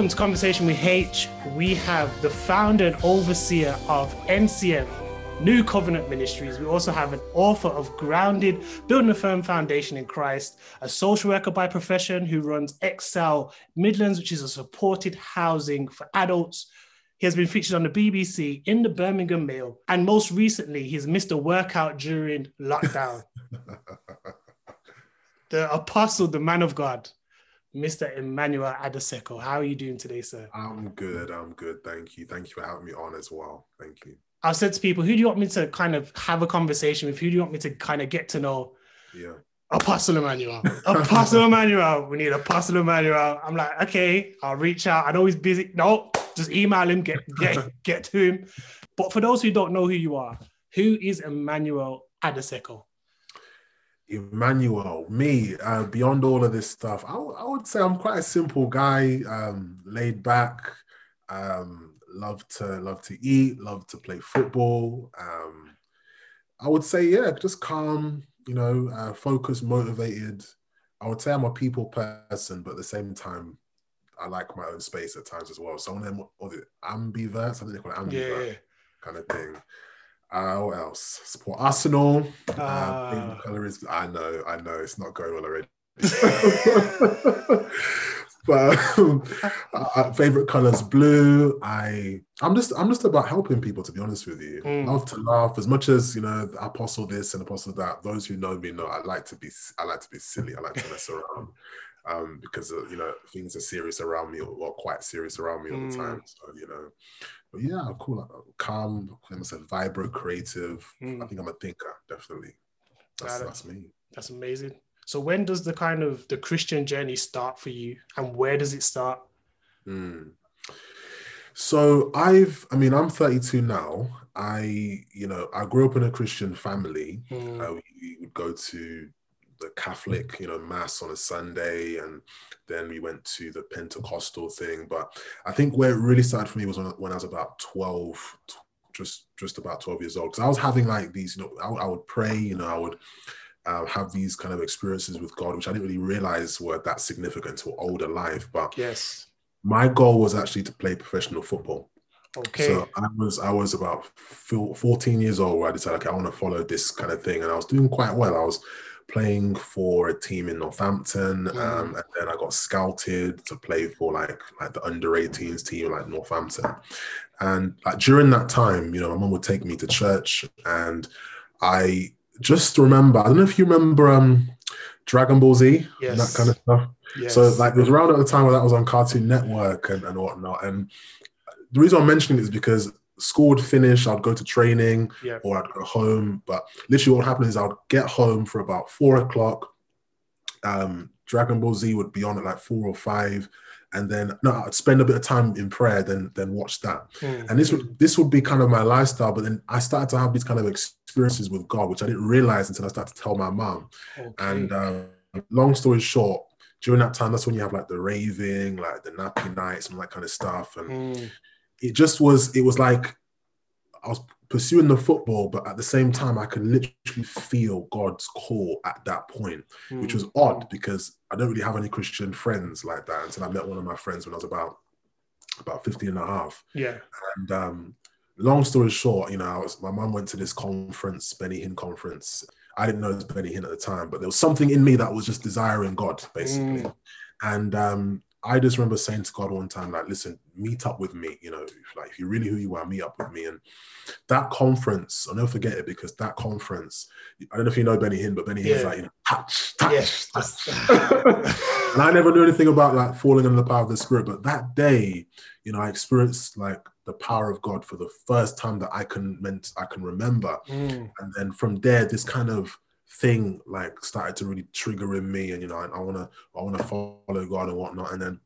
Welcome to Conversation with H. We have the founder and overseer of NCF, New Covenant Ministries. We also have an author of Grounded, Building a Firm Foundation in Christ, a social worker by profession who runs Excel Midlands, which is a supported housing for adults. He has been featured on the BBC, in the Birmingham Mail, and most recently, he's missed a workout during lockdown. the apostle, the man of God, Mr. Emmanuel Adeseko. How are you doing today, sir? I'm good. I'm good. Thank you. Thank you for having me on as well. Thank you. I've said to people, who do you want me to kind of have a conversation with? Who do you want me to kind of get to know? Yeah. Apostle Emmanuel. Apostle Emmanuel. We need Apostle Emmanuel. I'm like, okay, I'll reach out. I know he's busy. No, just email him, get get get to him. But for those who don't know who you are, who is Emmanuel Adeseko? Emmanuel, me, uh, beyond all of this stuff, I, w- I would say I'm quite a simple guy, um, laid back, um, love to love to eat, love to play football. Um, I would say, yeah, just calm, you know, uh, focused, motivated. I would say I'm a people person, but at the same time, I like my own space at times as well. So one of them, what ambiverts? I think they call it ambivert Yeah. kind of thing. Uh, what else? Support Arsenal. Ah. Uh, color is I know, I know it's not going well already. but um, uh, favorite color is blue. I I'm just I'm just about helping people to be honest with you. Mm. Love to laugh as much as you know apostle this and apostle that. Those who know me know I like to be I like to be silly. I like to mess around. Um, because uh, you know things are serious around me or, or quite serious around me all Mm. the time. So you know, but yeah, cool, like, calm, I said, vibrant, creative. Mm. I think I'm a thinker, definitely. That's, that's me. That's amazing. So when does the kind of the Christian journey start for you, and where does it start? Mm. So I've, I mean, I'm 32 now. I, you know, I grew up in a Christian family. Mm. Uh, we, we would go to the Catholic, you know, mass on a Sunday, and then we went to the Pentecostal thing. But I think where it really started for me was when, I was about 12, just just about 12 years old. Because I was having like these, you know, I, would- I would pray, you know, I would uh, have these kind of experiences with God, which I didn't really realize were that significant to older life. But Yes. my goal was actually to play professional football. Okay. So I was I was about 14 years old where I decided, okay, I want to follow this kind of thing. And I was doing quite well. I was playing for a team in Northampton. Um, and then I got scouted to play for like like the under 18s team like Northampton. And like during that time, you know, my mum would take me to church and I just remember, I don't know if you remember um Dragon Ball Z and Yes. that kind of stuff. yes. So like it was around at the time where that was on Cartoon Network and, and whatnot. And the reason I'm mentioning it is because school would finish, I'd go to training yeah. or I'd go home. But literally what happened is I would get home for about four o'clock. Um, Dragon Ball Z would be on at like four or five. And then no, I'd spend a bit of time in prayer, then then watch that. Mm. And this would this would be kind of my lifestyle. But then I started to have these kind of experiences with God, which I didn't realize until I started to tell my mom. Okay. And um, long story short, during that time, that's when you have like the raving, like the nappy nights and that kind of stuff. And Mm. it just was, it was like I was pursuing the football, but at the same time, I could literally feel God's call at that point, which was Mm. odd because I don't really have any Christian friends like that until I met one of my friends when I was about about 15 and a half. Yeah. And um, long story short, you know, I was, my mum went to this conference, Benny Hinn conference. I didn't know it was Benny Hinn at the time, but there was something in me that was just desiring God, basically. Mm. And um, I just remember saying to God one time, like, listen, meet up with me. You know, if, like if you're really who you are, meet up with me. And that conference, I'll never forget it because that conference, I don't know if you know Benny Hinn, but Benny Hinn's Yeah. like, you know, touch, touch, Yes. touch. And I never knew anything about like falling under the power of the spirit. But that day, you know, I experienced like the power of God for the first time that I can meant I can remember. Mm. And then from there, this kind of thing like started to really trigger in me, and you know, I, I wanna I wanna follow God and whatnot. And then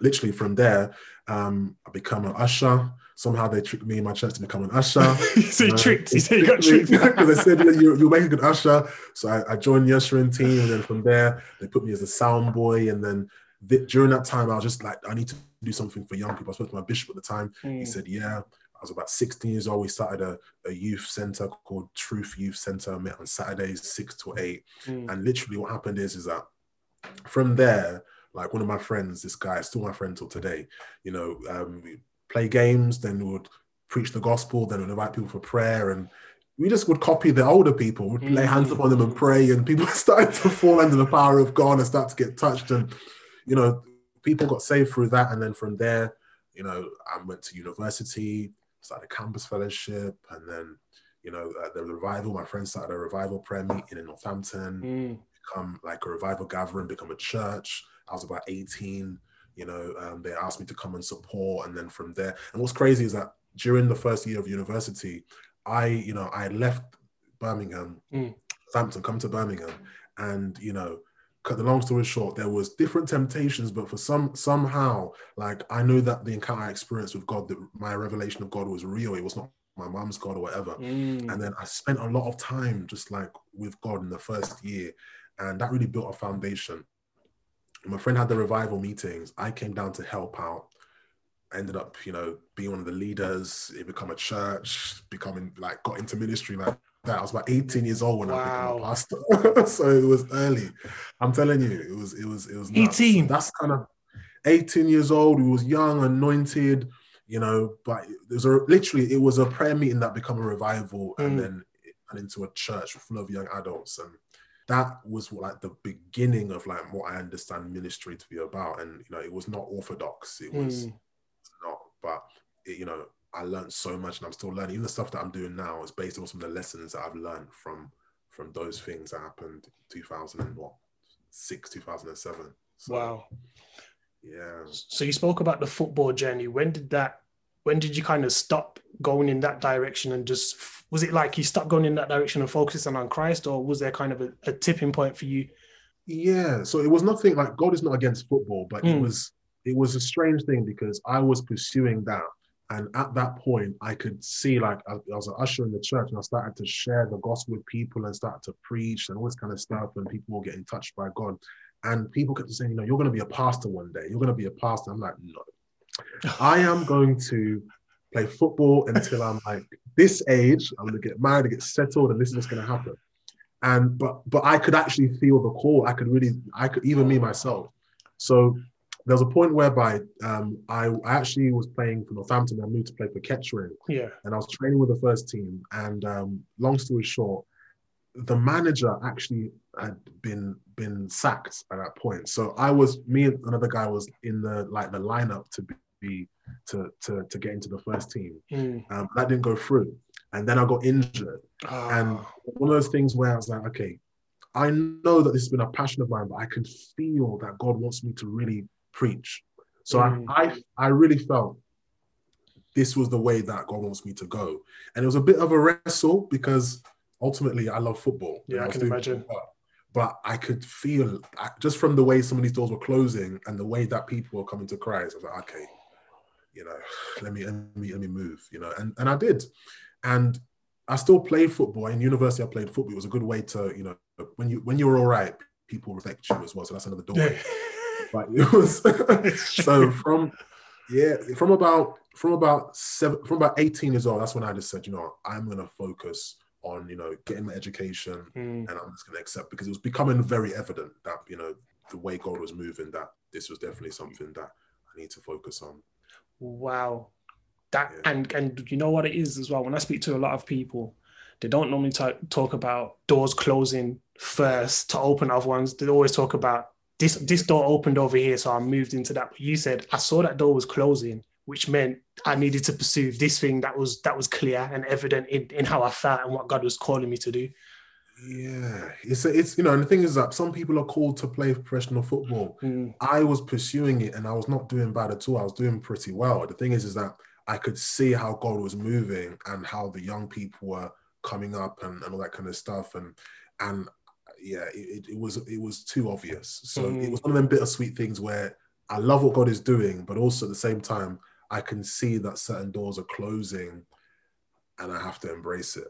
literally from there, um, I become an usher. somehow they tricked me in my church to become an usher. so you Uh, tricked. You said you got tricked. because they said you, you'll make a good usher. So I, I joined the ushering team, and then from there they put me as a sound boy. And then th- during that time, I was just like, I need to do something for young people. I spoke to my bishop at the time. He Mm. said, Yeah. I was about 16 years old. We started a, a youth center called Truth Youth Center. Met on Saturdays, six to eight. Mm. And literally, what happened is, is that from there, like one of my friends, this guy, still my friend till today. You know, um, we play games, then we would preach the gospel, then we'd invite people for prayer, and we just would copy the older people. We'd lay hands upon them and pray, and people started to fall under the power of God and start to get touched. And you know, people got saved through that. And then from there, you know, I went to university, started a campus fellowship, and then you know, uh, the revival. My friends started a revival prayer meeting in Northampton Mm. become like a revival gathering, become a church. I was about 18. You know, um, they asked me to come and support, and then from there. And what's crazy is that during the first year of university, I, you know, I left Birmingham, Mm. Southampton, come to Birmingham, and you know, cut the long story short, there was different temptations, but for some somehow, like I knew that the encounter I experienced with God, that my revelation of God was real. It was not my mom's God or whatever. Mm. And then I spent a lot of time just like with God in the first year. And that really built a foundation. My friend had the revival meetings. I came down to help out. I ended up, you know, being one of the leaders, it become a church, becoming like got into ministry like that. I was about 18 years old when I became a pastor. so it was early. I'm telling you, it was, it was, it was nuts. 18? That's kind of 18 years old. We was young, anointed, you know, but there's a literally it was a prayer meeting that became a revival and Mm. then and into a church full of young adults and that was what, like the beginning of like what I understand ministry to be about and you know it was not orthodox it was Mm. not but it, you know I learned so much and I'm still learning even the stuff that I'm doing now is based on some of the lessons that I've learned from from those things that happened 2006 2007 so, Wow. yeah So you spoke about the football journey. When did that? When did you kind of stop going in that direction and just was it like you stopped going in that direction and focusing on Christ, or was there kind of a, a tipping point for you? Yeah, so it was nothing like God is not against football, but it Mm. was it was a strange thing because I was pursuing that, and at that point I could see like I, I was an usher in the church, and I started to share the gospel with people and started to preach and all this kind of stuff, and people were getting touched by God, and people kept saying, you know, you're going to be a pastor one day, you're going to be a pastor. I'm like, no, I am going to play football until I'm like this age. I'm going to get married, get settled, and this is what's going to happen and but but I could actually feel the call. I could really, I could even me myself. So there was a point whereby um, I, I actually was playing for Northampton. I moved to play for Kettering, Yeah. and I was training with the first team. And um, long story short, the manager actually had been been sacked at that point. So I was me and another guy was in the like the lineup to be to to to get into the first team. Mm. Um, that didn't go through, and then I got injured. And Ah. one of those things where I was like, okay, I know that this has been a passion of mine, but I can feel that God wants me to really preach. So Mm. I, I, I really felt this was the way that God wants me to go. And it was a bit of a wrestle because ultimately I love football. Yeah, I was can imagine. football, But I could feel just from the way some of these doors were closing and the way that people were coming to Christ. I was like, okay, you know, let me let me let me move, you know, and and I did, and I still played football. In university, I played football. It was a good way to, you know, when you when you're all right, people respect you as well. So that's another doorway. But it was so from yeah from about from about seven from about 18 years old. That's when I just said, you know, I'm gonna focus on you know getting my education Mm. and I'm just going to accept because it was becoming very evident that you know the way God was moving that this was definitely something that I need to focus on. Wow. That Yeah. and and you know what it is as well. When I speak to a lot of people, they don't normally talk, talk about doors closing first to open other ones. They always talk about this this door opened over here, so I moved into that. But you said I saw that door was closing, which meant I needed to pursue this thing that was that was clear and evident in, in how I felt and what God was calling me to do. Yeah, it's it's you know, and the thing is that some people are called to play professional football. Mm, I was pursuing it and I was not doing bad at all. I was doing pretty well. The thing is, is that I could see how God was moving and how the young people were coming up and, and all that kind of stuff. And and yeah, it, it was it was too obvious. So Mm. it was one of them bittersweet things where I love what God is doing, but also at the same time, I can see that certain doors are closing and I have to embrace it,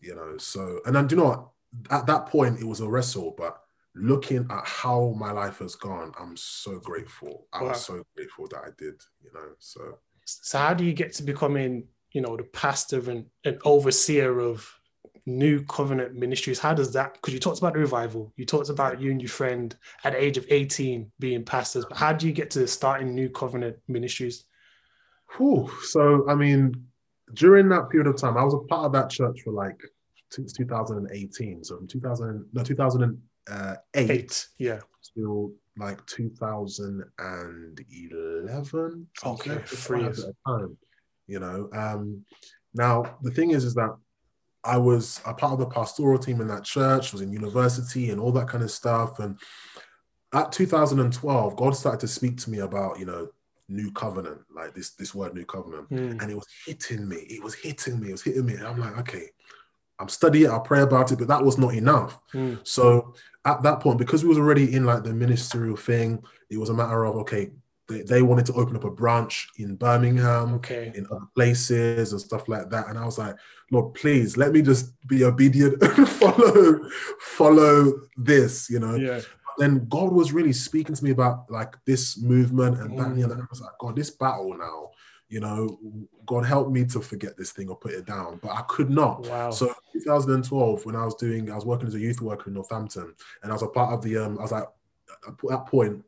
you know. So, and then, do you know what? At that point, it was a wrestle, but looking at how my life has gone, I'm so grateful. I Wow. was so grateful that I did, you know. So, So how do you get to becoming, you know, the pastor and an overseer of New Covenant Ministries? How does that? Because you talked about the revival, you talked about you and your friend at the age of eighteen being pastors. But how do you get to starting New Covenant Ministries? whew, so I mean, during that period of time, I was a part of that church for like since 2018. So from 2000, no, 2008 Eight, yeah. till like 2011. Okay, three years. time, you know. Um, now the thing is, is that I was a part of the pastoral team in that church, was in university and all that kind of stuff. And at 2012, God started to speak to me about, you know, new covenant, like this this word new covenant Mm, and it was hitting me. It was hitting me. It was hitting me. And I'm like, okay, I'm studying. I'll pray about it, but that was not enough. mm, So at that point, because we was already in like the ministerial thing, it was a matter of okay, they, they wanted to open up a branch in Birmingham, okay. in other places and stuff like that. And I was like, Lord, please let me just be obedient and follow follow this, you know Yeah. then God was really speaking to me about like this movement and that and the other. And I was like, God, this battle now, you know, God help me to forget this thing or put it down. But I could not. Wow. So 2012, when I was doing, I was working as a youth worker in Northampton, and I was a part of the um, I was like at that point,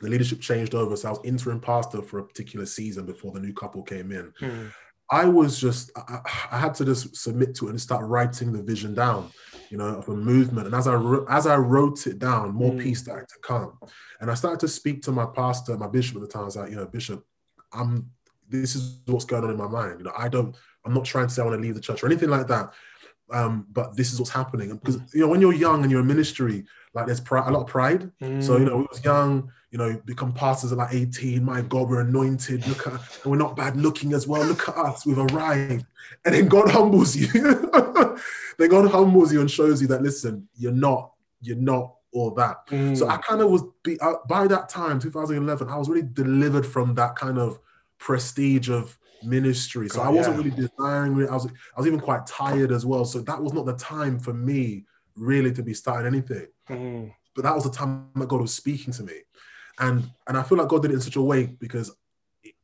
the leadership changed over. So I was interim pastor for a particular season before the new couple came in. Mm, I was just, I, I had to just submit to it and start writing the vision down, you know, of a movement. And as I wrote, as I wrote it down, more Mm. peace started to come. And I started to speak to my pastor, my bishop at the time. I was like, you know, Bishop, I'm, this is what's going on in my mind. You know, I don't, I'm not trying to say I want to leave the church or anything like that. Um, but this is what's happening. And because, you know, when you're young and you're in ministry, like there's a lot of pride. So, you mm, know, we was young, you know, become pastors at like 18. My God, we're anointed. Look at, and we're not bad looking as well. Look at us, we've arrived. And then God humbles you. then God humbles you and shows you that, listen, you're not, you're not all that. mm, So I kind of was, be, uh, by that time, 2011, I was really delivered from that kind of prestige of ministry. So I wasn't yeah. really desiring it. I was, I was even quite tired as well. So that was not the time for me really to be starting anything mm, but that was the time that God was speaking to me, and and I feel like God did it in such a way because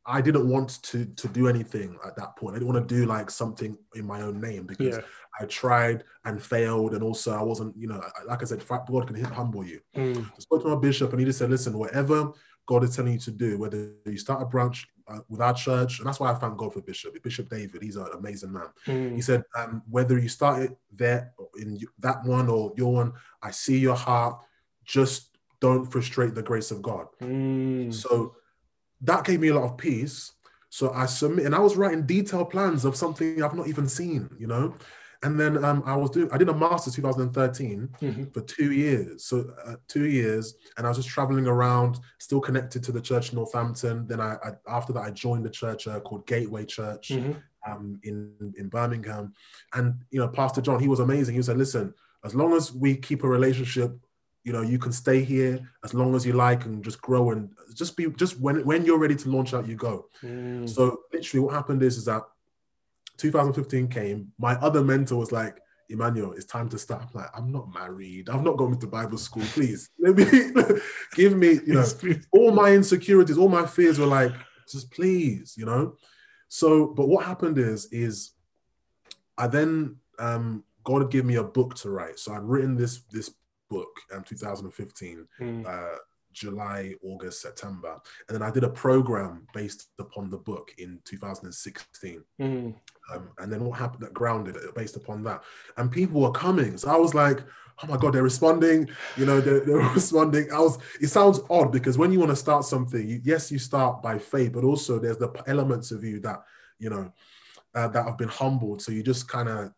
I didn't want to to do anything at that point. I didn't want to do like something in my own name because yeah. I tried and failed, and also I wasn't, you know, like I said, God can humble you. Mm, I spoke to my bishop, and he just said, "Listen, whatever God is telling you to do, whether you start a branch uh, with our church, and that's why I thank God for Bishop, Bishop David. He's an amazing man. He mm, said, um, whether you start it there in that one or your one, I see your heart. Just don't frustrate the grace of God. mm, So that gave me a lot of peace. So I submit, and I was writing detailed plans of something I've not even seen, you know. And then um, I was doing, I did a master's 2013 mhm, for two years. So uh, two years, and I was just traveling around, still connected to the church in Northampton. Then I, I after that, I joined a church uh, called Gateway Church mhm, um, in in Birmingham, and you know, Pastor John, he was amazing. He said, "Listen, as long as we keep a relationship, you know, you can stay here as long as you like and just grow and just be just when when you're ready to launch out, you go." mm, So literally, what happened is is that 2015 came. My other mentor was like. Emmanuel, it's time to stop. Like, I'm not married. I've not gone to Bible school. Please, let me give me, you know, all my insecurities, all my fears were like, just please, you know. So, but what happened is, is I then um, God had given me a book to write. So I'd written this this book in 2015, mm, uh, July, August, September, and then I did a program based upon the book in 2016. mm, Um, and then what happened that grounded it based upon that. And people were coming. So I was like, oh my God, they're responding. You know, they're, they're responding. I was, it sounds odd because when you want to start something, you, yes, you start by faith, but also there's the elements of you that, you know, uh, that have been humbled. So you just kind of,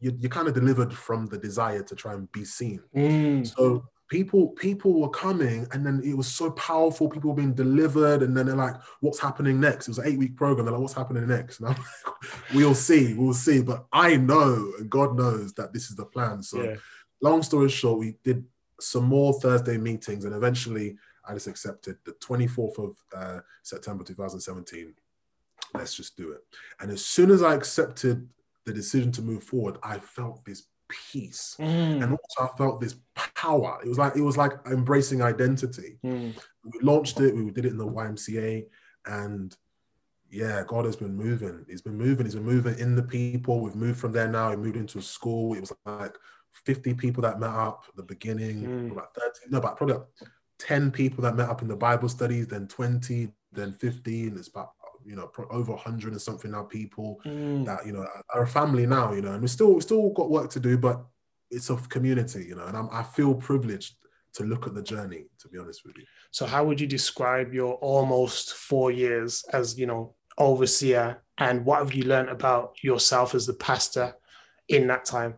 you, you kind of delivered from the desire to try and be seen. mm, So people people were coming and then it was so powerful. People were being delivered and then they're like what's happening next? It was an eight week program. They're like what's happening next? And i'm like we'll see we'll see. But i know and god knows that this is the plan. So yeah. long story short we did some more thursday meetings and eventually i just accepted the 24th of uh, september 2017 let's just do it. And as soon as I accepted the decision to move forward, I felt this peace. Mm, And also I felt this power. It was like it was like embracing identity. mm, We launched it, we did it in the YMCA, and yeah, God has been moving. He's been moving, he's been moving in the people. We've moved from there now, we moved into a school. It was like 50 people that met up at the beginning, Mm. about 30, no, but probably like 10 people that met up in the Bible studies, then 20, then 15. It's about you know over 100 and something now people mm. that you know are a family now, you know, and we still still got work to do, but it's a community, you know, and I'm, I feel privileged to look at the journey. To be honest with you, So how would you describe your almost four years as, you know, overseer and what have you learned about yourself as the pastor in that time?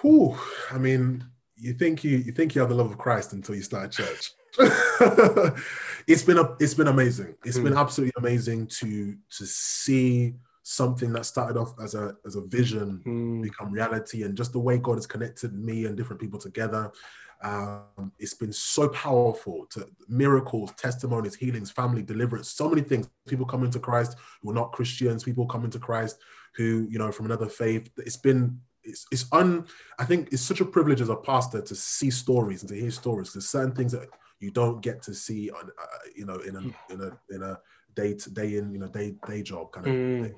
Whew, I mean, you think you you think you have the love of Christ until you start a church. it's been a it's been amazing. It's been absolutely amazing to to see something that started off as a as a vision Mm, become reality and just the way God has connected me and different people together. Um, it's been so powerful to miracles, testimonies, healings, family deliverance, so many things. People come into Christ who are not Christians, people come into Christ who, you know, from another faith. It's been it's it's un I think it's such a privilege as a pastor to see stories and to hear stories. There's certain things that you don't get to see on uh, you know in a in a in a day to day in you know day day job kind of Mm. thing.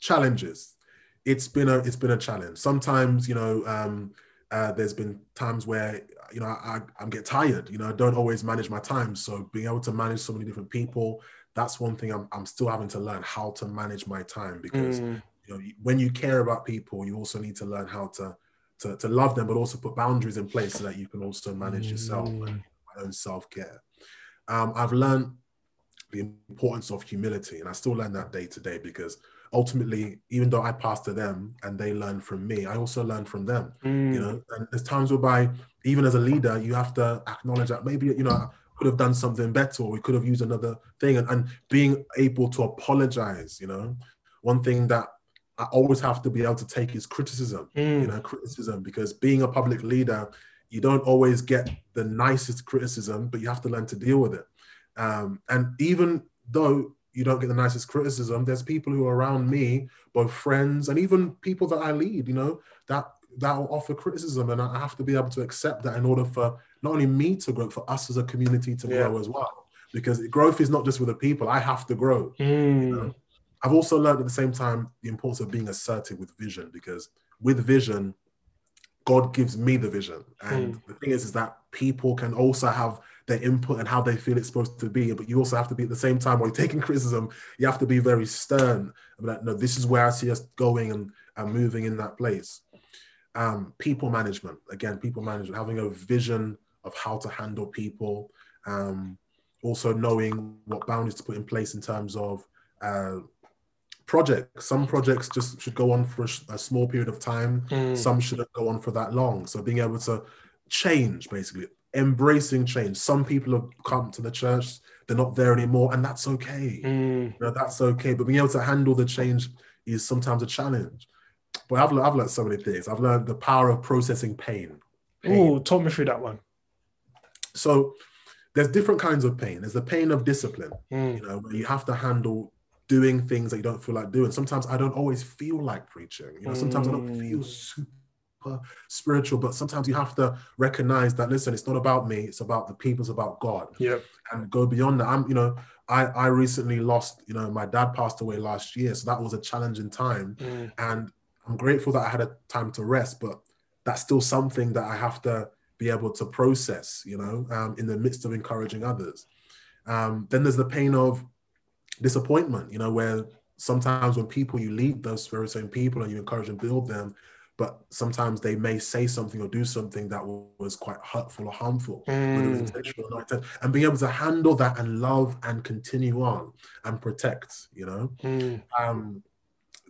Challenges it's been a it's been a challenge. Sometimes you know um, uh, there's been times where you know I, I'm get tired. You know I don't always manage my time. So being able to manage so many different people, that's one thing I'm I'm still having to learn how to manage my time because mm, you know when you care about people, you also need to learn how to to, to love them, but also put boundaries in place so that you can also manage yourself and Mm. My own self care. Um, I've learned the importance of humility, and I still learn that day to day because ultimately, even though I pass to them and they learn from me, I also learn from them. mm, You know, and there's times whereby even as a leader, you have to acknowledge that maybe you know I could have done something better, or we could have used another thing, and, and being able to apologize. You know, one thing that I always have to be able to take is criticism mm, you know criticism because being a public leader you don't always get the nicest criticism but you have to learn to deal with it. Um, and even though you don't get the nicest criticism there's people who are around me both friends and even people that i lead you know that that will offer criticism. And i have to be able to accept that in order for not only me to grow for us as a community to Yeah. grow as well. Because growth is not just with the people. I have to grow. Mm, know? I've also learned at the same time the importance of being assertive with vision because with vision, God gives me the vision. And the thing is, is that people can also have their input and how they feel it's supposed to be. But you also have to be at the same time while you're taking criticism, you have to be very stern. I'm like, no, this is where I see us going and, and moving in that place. Um, people management, again, people management, having a vision of how to handle people. Um, also knowing what boundaries to put in place in terms of uh, projects. Some projects just should go on for a, a small period of time. mm, Some shouldn't go on for that long. So being able to change, basically embracing change. Some people have come to the church, they're not there anymore, and that's okay. mm. You know, that's okay. But being able to handle the change is sometimes a challenge. But I've, I've learned so many things. I've learned the power of processing pain. pain. Oh, talk me through that one. So there's different kinds of pain. There's the pain of discipline, Mm, you know, where you have to handle doing things that you don't feel like doing. Sometimes I don't always feel like preaching. You know, sometimes I don't feel Mm. super spiritual, but sometimes you have to recognize that listen, it's not about me, it's about the people, it's about God. Yep. And go beyond that. I'm, you know, I I recently lost, you know, my dad passed away last year. So that was a challenging time. Mm, And I'm grateful that I had a time to rest, but that's still something that I have to be able to process, you know, um, in the midst of encouraging others. Um, then there's the pain of disappointment, you know, where sometimes when people you lead those very same people and you encourage and build them, but sometimes they may say something or do something that was quite hurtful or harmful, whether mm, intentional or not. And being able to handle that and love and continue on and protect, you know? Mm, um,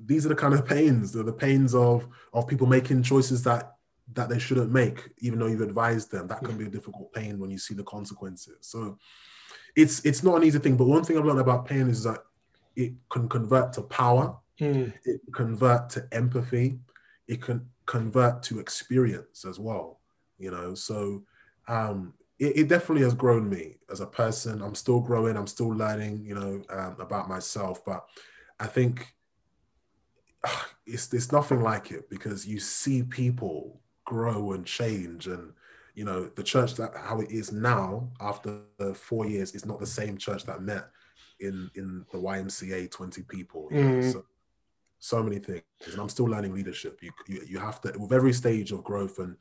these are the kind of pains they're the pains of of people making choices that that they shouldn't make even though you've advised them. That can be a difficult pain when you see the consequences. So it's it's not an easy thing but one thing i've learned about pain is that it can convert to power mm, it convert to empathy it can convert to experience as well you know so um it, it definitely has grown me as a person. I'm still growing. I'm still learning, you know, um, about myself. But I think it's it's nothing like it because you see people grow and change and you know the church that how it is now after four years is not the same church that met in in the YMCA 20 people? Mm. so, so many things and I'm still learning leadership you you, you have to with every stage of growth and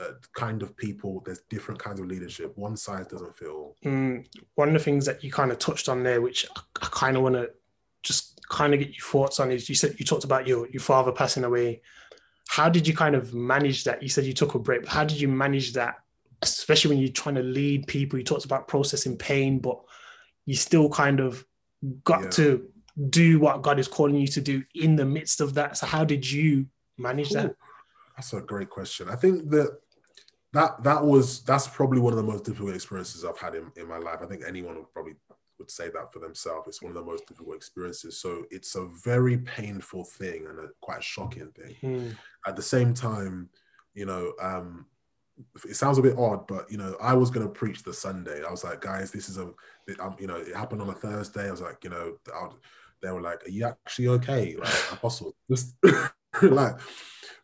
uh, kind of people there's different kinds of leadership one size doesn't feel Mm, one of the things that you kind of touched on there, which I, I kind of want to just kind of get your thoughts on, is you said you talked about your your father passing away. How did you kind of manage that? You said you took a break. But how did you manage that, especially when you're trying to lead people? You talked about processing pain, but you still kind of got Yeah. to do what God is calling you to do in the midst of that. So how did you manage that? That's a great question. I think that that that was that's probably one of the most difficult experiences I've had in, in my life. I think anyone would probably would say that for themselves. It's one of the most difficult experiences. So it's a very painful thing and a quite shocking thing. Mm, At the same time, you know, um, it sounds a bit odd, but you know, I was going to preach the Sunday. I was like, guys, this is a, it, um, you know, it happened on a Thursday. I was like, you know, I'll, they were like, are you actually okay? Like, apostle, just like,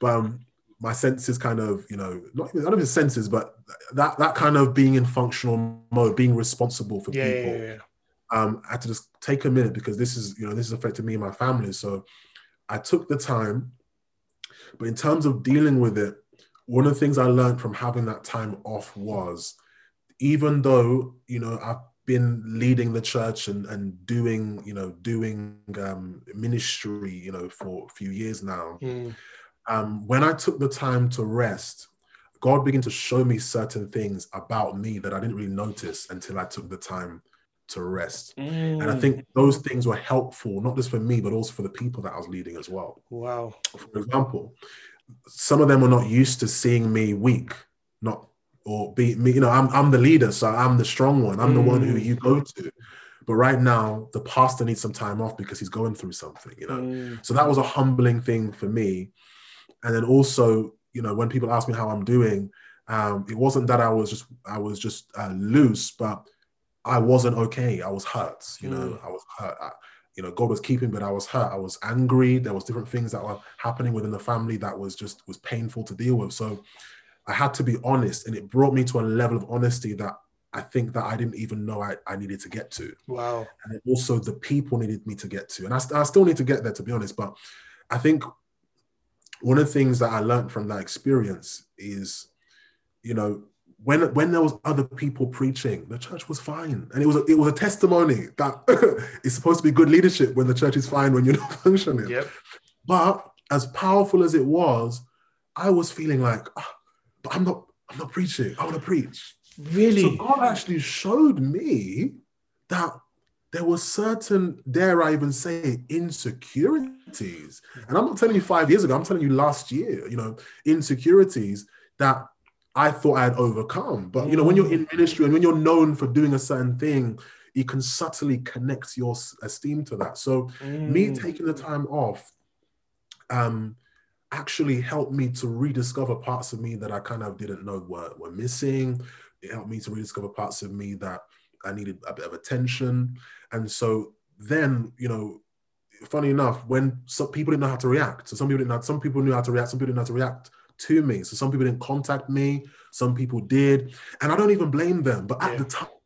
but um, my senses kind of, you know, not even, not even senses, but that that kind of being in functional mode, being responsible for yeah, people yeah, yeah. um, I had to just take a minute because this is, you know, this has affected me and my family. So I took the time. But in terms of dealing with it, one of the things I learned from having that time off was even though, you know, I've been leading the church and, and doing, you know, doing um, ministry, you know, for a few years now, Mm, um, when I took the time to rest, God began to show me certain things about me that I didn't really notice until I took the time to rest. And I mm. think those things were helpful, not just for me, but also for the people that I was leading as well. wow. For example, some of them were not used to seeing me weak, not or be me, you know, I'm I'm the leader, so I'm the strong one. I'm the one who Mm. you go to. But right now, the pastor needs some time off because he's going through something, you know. Mm, So that was a humbling thing for me. And then also, you know, when people ask me how I'm doing, um, it wasn't that I was just I was just uh, loose, but I wasn't okay. I was hurt. You know, mm. I was hurt. I, you know, God was keeping, but I was hurt. I was angry. There was different things that were happening within the family that was just was painful to deal with. So I had to be honest, and it brought me to a level of honesty that I think that I didn't even know I, I needed to get to wow. and also the people needed me to get to. And I, I still need to get there, to be honest. But I think one of the things that I learned from that experience is, you know, when when there was other people preaching, the church was fine, and it was a, it was a testimony that it's supposed to be good leadership when the church is fine when you're not functioning. Yep. But as powerful as it was, I was feeling like, "Ah, but I'm not I'm not preaching. I want to preach. Really? So God actually showed me that there were certain, dare I even say, insecurities. And I'm not telling you five years ago, I'm telling you last year, you know, insecurities that I thought I had overcome. But you know, when you're in ministry and when you're known for doing a certain thing, you can subtly connect your esteem to that. So me Mm, taking the time off um actually helped me to rediscover parts of me that I kind of didn't know were, were missing. It helped me to rediscover parts of me that I needed a bit of attention. And so then, you know, funny enough, when some people didn't know how to react, so some people didn't know, some people knew how to react, some people didn't know how to react to me. So some people didn't contact me, some people did. And I don't even blame them. But at Yeah. the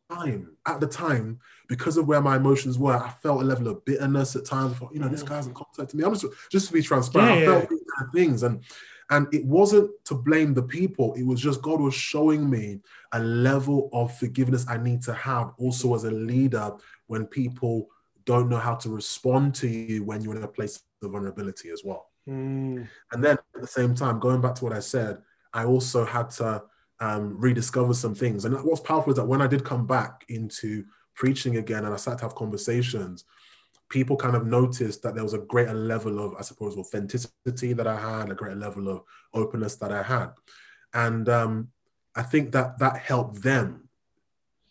time, at the time, because of where my emotions were, I felt a level of bitterness at times. Thought, you know, this guy hasn't contacted me. I'm just just to be transparent. Yeah, I felt these kind of things, and and it wasn't to blame the people. It was just God was showing me a level of forgiveness I need to have also as a leader when people don't know how to respond to you when you're in a place of vulnerability as well. Mm, And then at the same time, going back to what I said, I also had to um, rediscover some things. And what's powerful is that when I did come back into preaching again and I started to have conversations, people kind of noticed that there was a greater level of, I suppose, authenticity that I had, a greater level of openness that I had. And um, I think that that helped them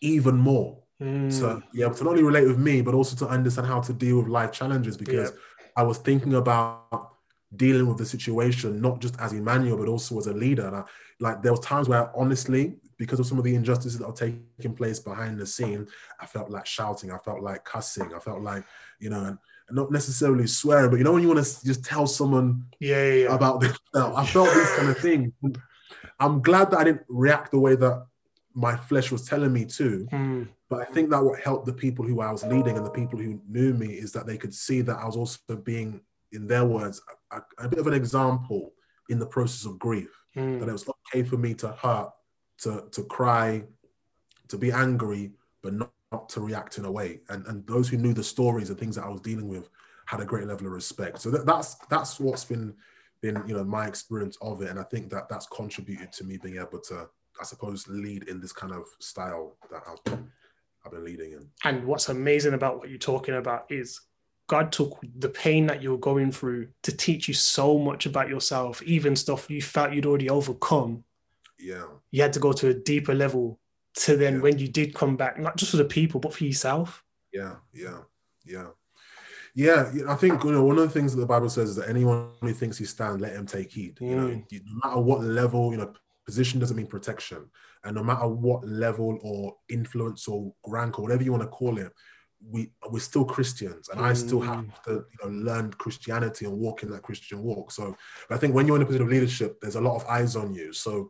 even more mm, to be to not only relate with me, but also to understand how to deal with life challenges because I was thinking about dealing with the situation, not just as Emmanuel, but also as a leader. And I, like there was times where honestly, because of some of the injustices that are taking place behind the scene, I felt like shouting, I felt like cussing, I felt like, you know, and, and not necessarily swearing, but you know when you want to just tell someone Yeah, yeah, yeah. about this. I felt these kind of things. I'm glad that I didn't react the way that my flesh was telling me to. Mm, But I think that what helped the people who I was leading and the people who knew me is that they could see that I was also being, in their words, a, a bit of an example in the process of grief. mm. That it was okay for me to hurt, to to cry, to be angry, but not, not to react in a way. And and those who knew the stories and things that I was dealing with had a great level of respect. So that, that's that's what's been been you know my experience of it, and I think that that's contributed to me being able to, I suppose, lead in this kind of style that I've been, I've been leading in. And what's amazing about what you're talking about is God took the pain that you were going through to teach you so much about yourself, even stuff you felt you'd already overcome. Yeah, You had to go to a deeper level to then Yeah. when you did come back, not just for the people, but for yourself. yeah, yeah, yeah. Yeah, I think you know one of the things that the Bible says is that anyone who thinks he stand, let him take heed. You know, Mm. no matter what level, you know, position doesn't mean protection, and no matter what level or influence or rank or whatever you want to call it, we we're still Christians, and I still Mm. have to you know learn Christianity and walk in that Christian walk. So I think when you're in a position of leadership, there's a lot of eyes on you. So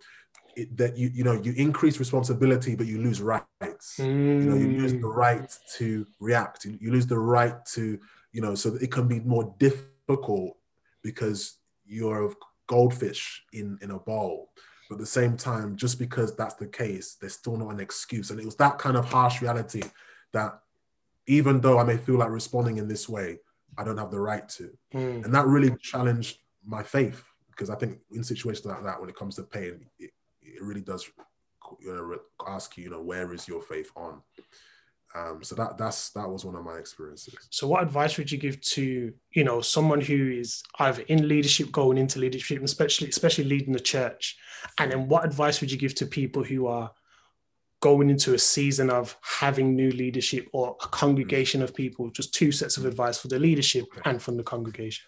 it, that you you know you increase responsibility, but you lose rights you know you lose the Mm. right to react you, lose the right to you know so that it can be more difficult because you're a goldfish in in a bowl but at the same time just because that's the case there's still not an excuse and it was that kind of harsh reality that even though i may feel like responding in this way i don't have the right to Mm. and that really challenged my faith because I think in situations like that, when it comes to pain, it, it really does you know, ask you, you know, where is your faith on? Um, so that that's that was one of my experiences. So, what advice would you give to you know someone who is either in leadership, going into leadership, and especially especially leading the church? And then, what advice would you give to people who are going into a season of having new leadership or a congregation of people? Just two sets of advice for the leadership and from the congregation.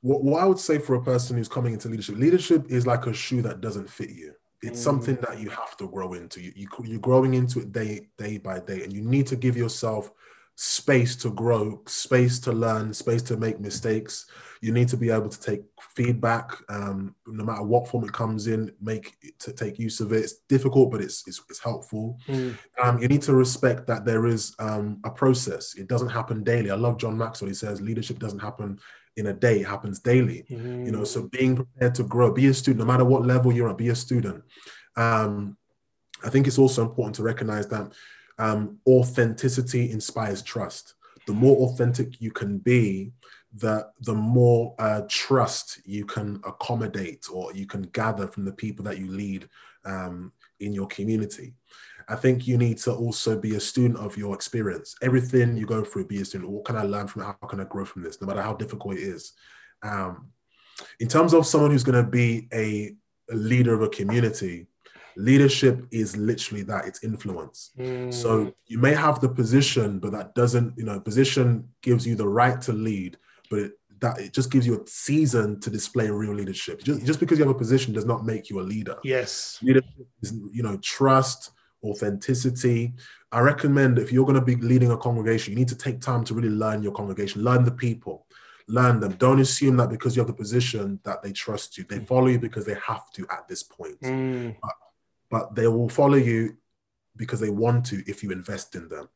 What, what I would say for a person who's coming into leadership, leadership is like a shoe that doesn't fit you. It's Mm. something that you have to grow into. You, you you're growing into it day day by day, and you need to give yourself space to grow, space to learn, space to make mistakes. You need to be able to take feedback, um, no matter what form it comes in. Make to take use of it. It's difficult, but it's it's, it's helpful. Mm. Um, you need to respect that there is um, a process. It doesn't happen daily. I love John Maxwell. He says leadership doesn't happen in a day; it happens daily you know so being prepared to grow be a student no matter what level you're at be a student um, i think it's also important to recognize that um, authenticity inspires trust. The more authentic you can be the the more uh, trust you can accommodate or you can gather from the people that you lead um, in your community. I think you need to also be a student of your experience. Everything you go through be a student what can i learn from it? How can i grow from this? No matter how difficult it is. Um, in terms of someone who's going to be a, a leader of a community, leadership is literally that it's influence. Mm. So you may have the position, but that doesn't, you know, position gives you the right to lead, but it, that it just gives you a season to display real leadership. Just, just because you have a position does not make you a leader. yes, Leadership is, you know, trust, authenticity. I recommend if you're going to be leading a congregation, you need to take time to really learn your congregation, learn the people, learn them. Don't assume that because you have the position that they trust you. They follow you because they have to at this point, Mm. But they will follow you because they want to if you invest in them.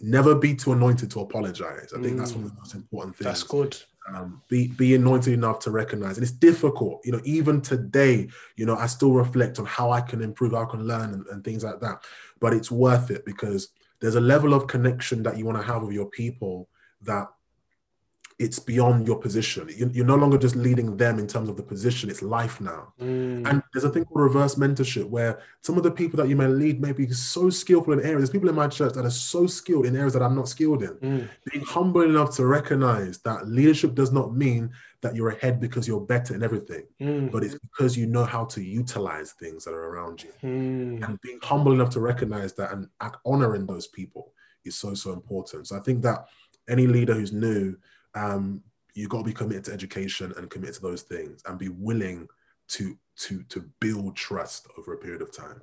Never be too anointed to apologize. I think that's one of the most important things that's good. um, be be anointed enough to recognize and it's difficult you know even today you know i still reflect on how i can improve how i can learn and, and things like that but it's worth it because there's a level of connection that you want to have with your people that it's beyond your position You- you're no longer just leading them in terms of the position it's life now Mm. and there's a thing called reverse mentorship where some of the people that you may lead may be so skillful in areas. There's people in my church that are so skilled in areas that I'm not skilled in. Mm. Being humble enough to recognize that leadership does not mean that you're ahead because you're better in everything, Mm. but it's because you know how to utilize things that are around you. Mm. And being humble enough to recognize that and act honoring those people is so, so important. So I think that any leader who's new, um, you got to be committed to education and committed to those things and be willing to to to build trust over a period of time.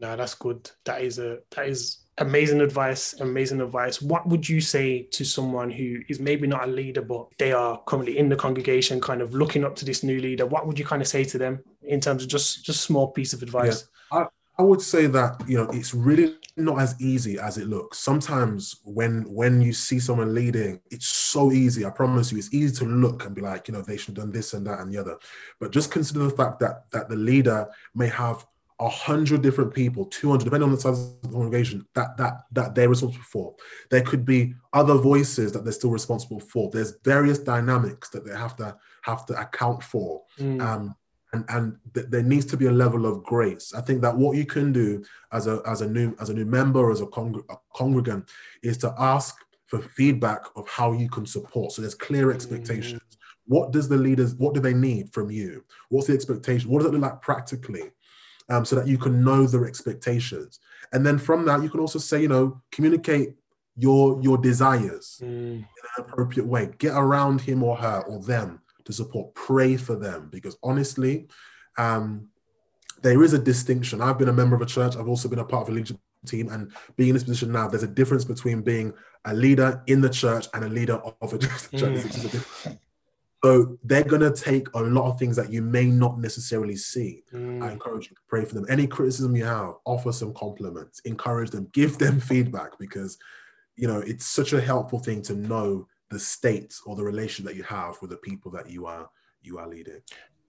No, that's good. That is a that is amazing advice. Amazing advice. What would you say to someone who is maybe not a leader, but they are currently in the congregation, kind of looking up to this new leader? What would you kind of say to them in terms of just just small piece of advice? I would say that you know it's really not as easy as it looks. Sometimes when when you see someone leading, it's so easy. I promise you, it's easy to look and be like, you know, they should have done this and that and the other. But just consider the fact that that the leader may have a hundred different people, two hundred, depending on the size of the congregation, that that that they're responsible for. There could be other voices that they're still responsible for. There's various dynamics that they have to have to account for. Mm. Um, and and th- there needs to be a level of grace. I think that what you can do as a as a new as a new member as a, congr- a congregant is to ask for feedback of how you can support. So there's clear expectations. What does the leaders? What do they need from you? What's the expectation? What does it look like practically? Um, so that you can know their expectations, and then from that you can also say, you know, communicate your your desires Mm. in an appropriate way. Get around him or her or them to support. Pray for them because honestly, um, there is a distinction. I've been a member of a church. I've also been a part of a leadership team, and being in this position now, there's a difference between being a leader in the church and a leader of a church. Mm. So they're gonna take a lot of things that you may not necessarily see. I Mm. encourage you to pray for them. Any criticism you have, offer some compliments, encourage them, give them feedback because you know it's such a helpful thing to know the state or the relation that you have with the people that you are you are leading.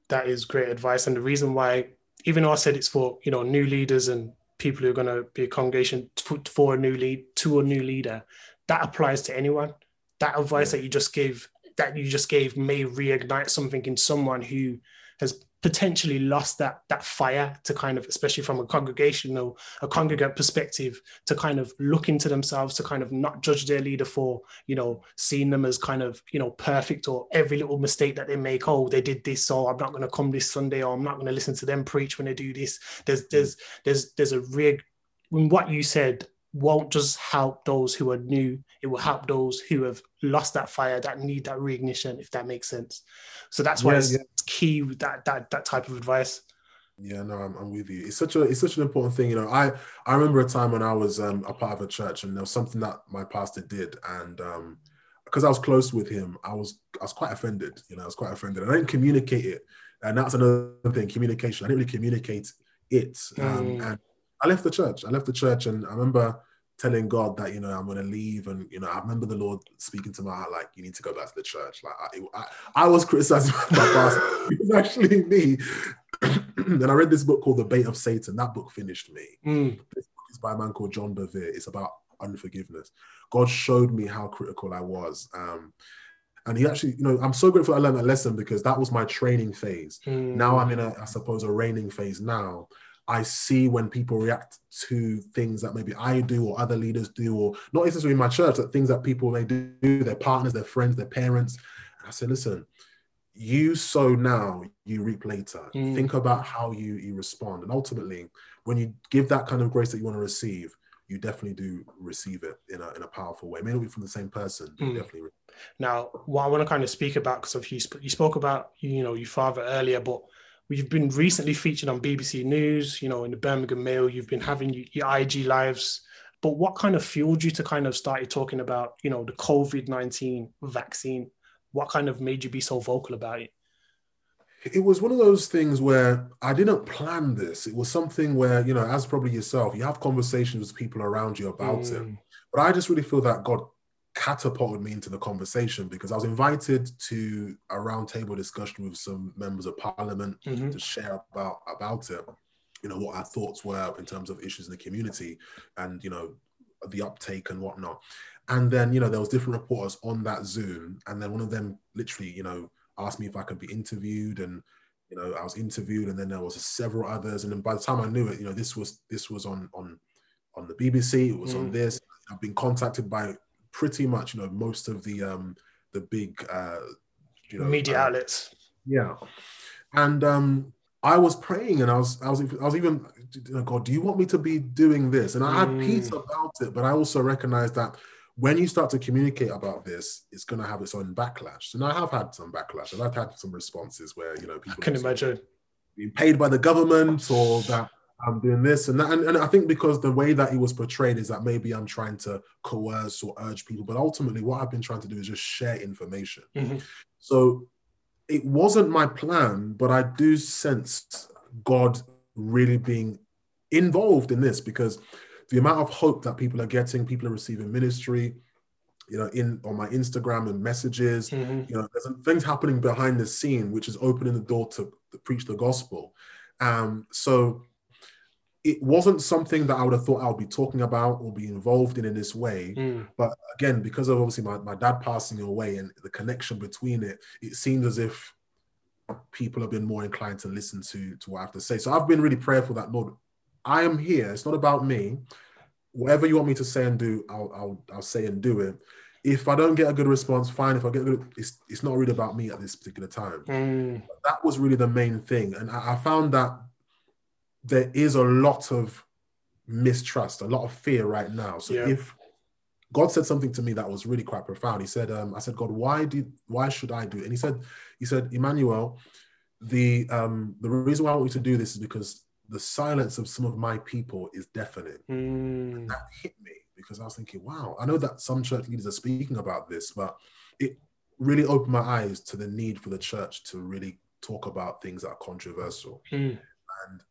that is great advice. And the reason why, even though I said it's for you know new leaders and people who are going to be a congregation to- for a new lead to a new leader, that applies to anyone. That advice Yeah. that you just gave, that you just gave, may reignite something in someone who has potentially lost that that fire to kind of, especially from a congregational, a congregate perspective, to kind of look into themselves, to kind of not judge their leader for you know seeing them as kind of you know perfect or every little mistake that they make. Oh they did this so i'm not going to come this sunday or i'm not going to listen to them preach when they do this. There's mm. there's there's there's a real what you said won't just help those who are new it will help those who have lost that fire that need that reignition if that makes sense. So that's why Yeah, yeah. Key with that that that type of advice Yeah, no, I'm, I'm with you. It's such a it's such an important thing. You know, I I remember a time when I was um, a part of a church and there was something that my pastor did, and um, because I was close with him, I was I was quite offended. You know, I was quite offended. and I didn't communicate it, and that's another thing. Communication. I didn't really communicate it, um, Mm. and I left the church. I left the church, and I remember telling God that you know I'm going to leave, and you know I remember the Lord speaking to my heart like you need to go back to the church. Like I, I, I was criticizing my pastor. it was actually me. and I read this book called The Bait of Satan. That book finished me. Mm, This book is by a man called John Bevere. It's about unforgiveness. God showed me how critical I was. Um, and he actually, you know, I'm so grateful I learned that lesson because that was my training phase. mm, Now I'm in a, I suppose, a reigning phase now. I see when people react to things that maybe I do or other leaders do, or not necessarily in my church, that things that people may do, their partners, their friends, their parents. And I say, listen, you sow now, you reap later. Mm. Think about how you, you respond. And ultimately, when you give that kind of grace that you want to receive, you definitely do receive it in a, in a powerful way. It may not be from the same person, but you Mm. definitely. Now, what I want to kind of speak about, because you, sp- you spoke about, you know, your father earlier, but you've been recently featured on BBC News, you know, in the Birmingham Mail, you've been having your, IG lives. But what kind of fueled you to kind of start talking about, you know, the COVID 19 vaccine? What kind of made you be so vocal about it? it was one of those things where I didn't plan this. It was something where, you know, as probably yourself, you have conversations with people around you about it. Mm, But I just really feel that God catapulted me into the conversation because I was invited to a roundtable discussion with some members of parliament mhm, to share about about it. You know what our thoughts were in terms of issues in the community, and you know the uptake and whatnot. And then you know there was different reporters on that Zoom, and then one of them literally you know asked me if I could be interviewed, and you know I was interviewed, and then there was several others, and then by the time I knew it, you know this was this was on on on the BBC, it was on Mm. this. I've been contacted by pretty much you know most of the um the big uh you know Media uh, outlets. yeah. And um, I was praying, and I was, I was, I was even, you know, God, do you want me to be doing this? And I had Mm. peace about it, but I also recognized that when you start to communicate about this, it's going to have its own backlash. And I have had some backlash, and I've had some responses where you know I can imagine. being paid by the government or that I'm doing this and that. And, and I think because the way that it was portrayed is that maybe I'm trying to coerce or urge people, but ultimately what I've been trying to do is just share information. Mhm. So it wasn't my plan, but I do sense God really being involved in this because the amount of hope that people are getting, people are receiving ministry, you know, in on my Instagram and messages, Mhm. you know, there's things happening behind the scene, which is opening the door to, to preach the gospel. Um, so it wasn't something that I would have thought I would be talking about or be involved in in this way. Mm. But again, because of obviously my, my dad passing away and the connection between it, it seemed as if people have been more inclined to listen to, to what I have to say. So I've been really prayerful that Lord, I am here. It's not about me. Whatever you want me to say and do, I'll I'll, I'll say and do it. If I don't get a good response, fine. If I get a good, it's it's not really about me at this particular time Mm. that was really the main thing. And I, I found that there is a lot of mistrust, a lot of fear right now. So Yeah. if God said something to me that was really quite profound, He said, um, "I said, God, why did why should I do it?" And He said, He said, Emmanuel, the um, the reason why I want you to do this is because the silence of some of my people is deafening Mm. that hit me because I was thinking, wow, I know that some church leaders are speaking about this, but it really opened my eyes to the need for the church to really talk about things that are controversial. Mm. And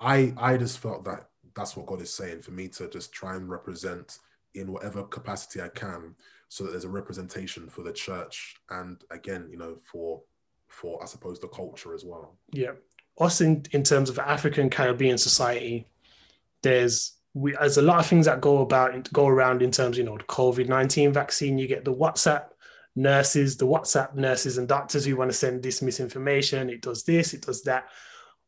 I I just felt that that's what God is saying for me to just try and represent in whatever capacity I can so that there's a representation for the church and again, you know, for for I suppose the culture as well. Yeah. Us in, in terms of African Caribbean society, there's we there's a lot of things that go about go around in terms, you know, the COVID nineteen vaccine. You get the WhatsApp nurses, the WhatsApp nurses and doctors who want to send this misinformation. It does this, it does that.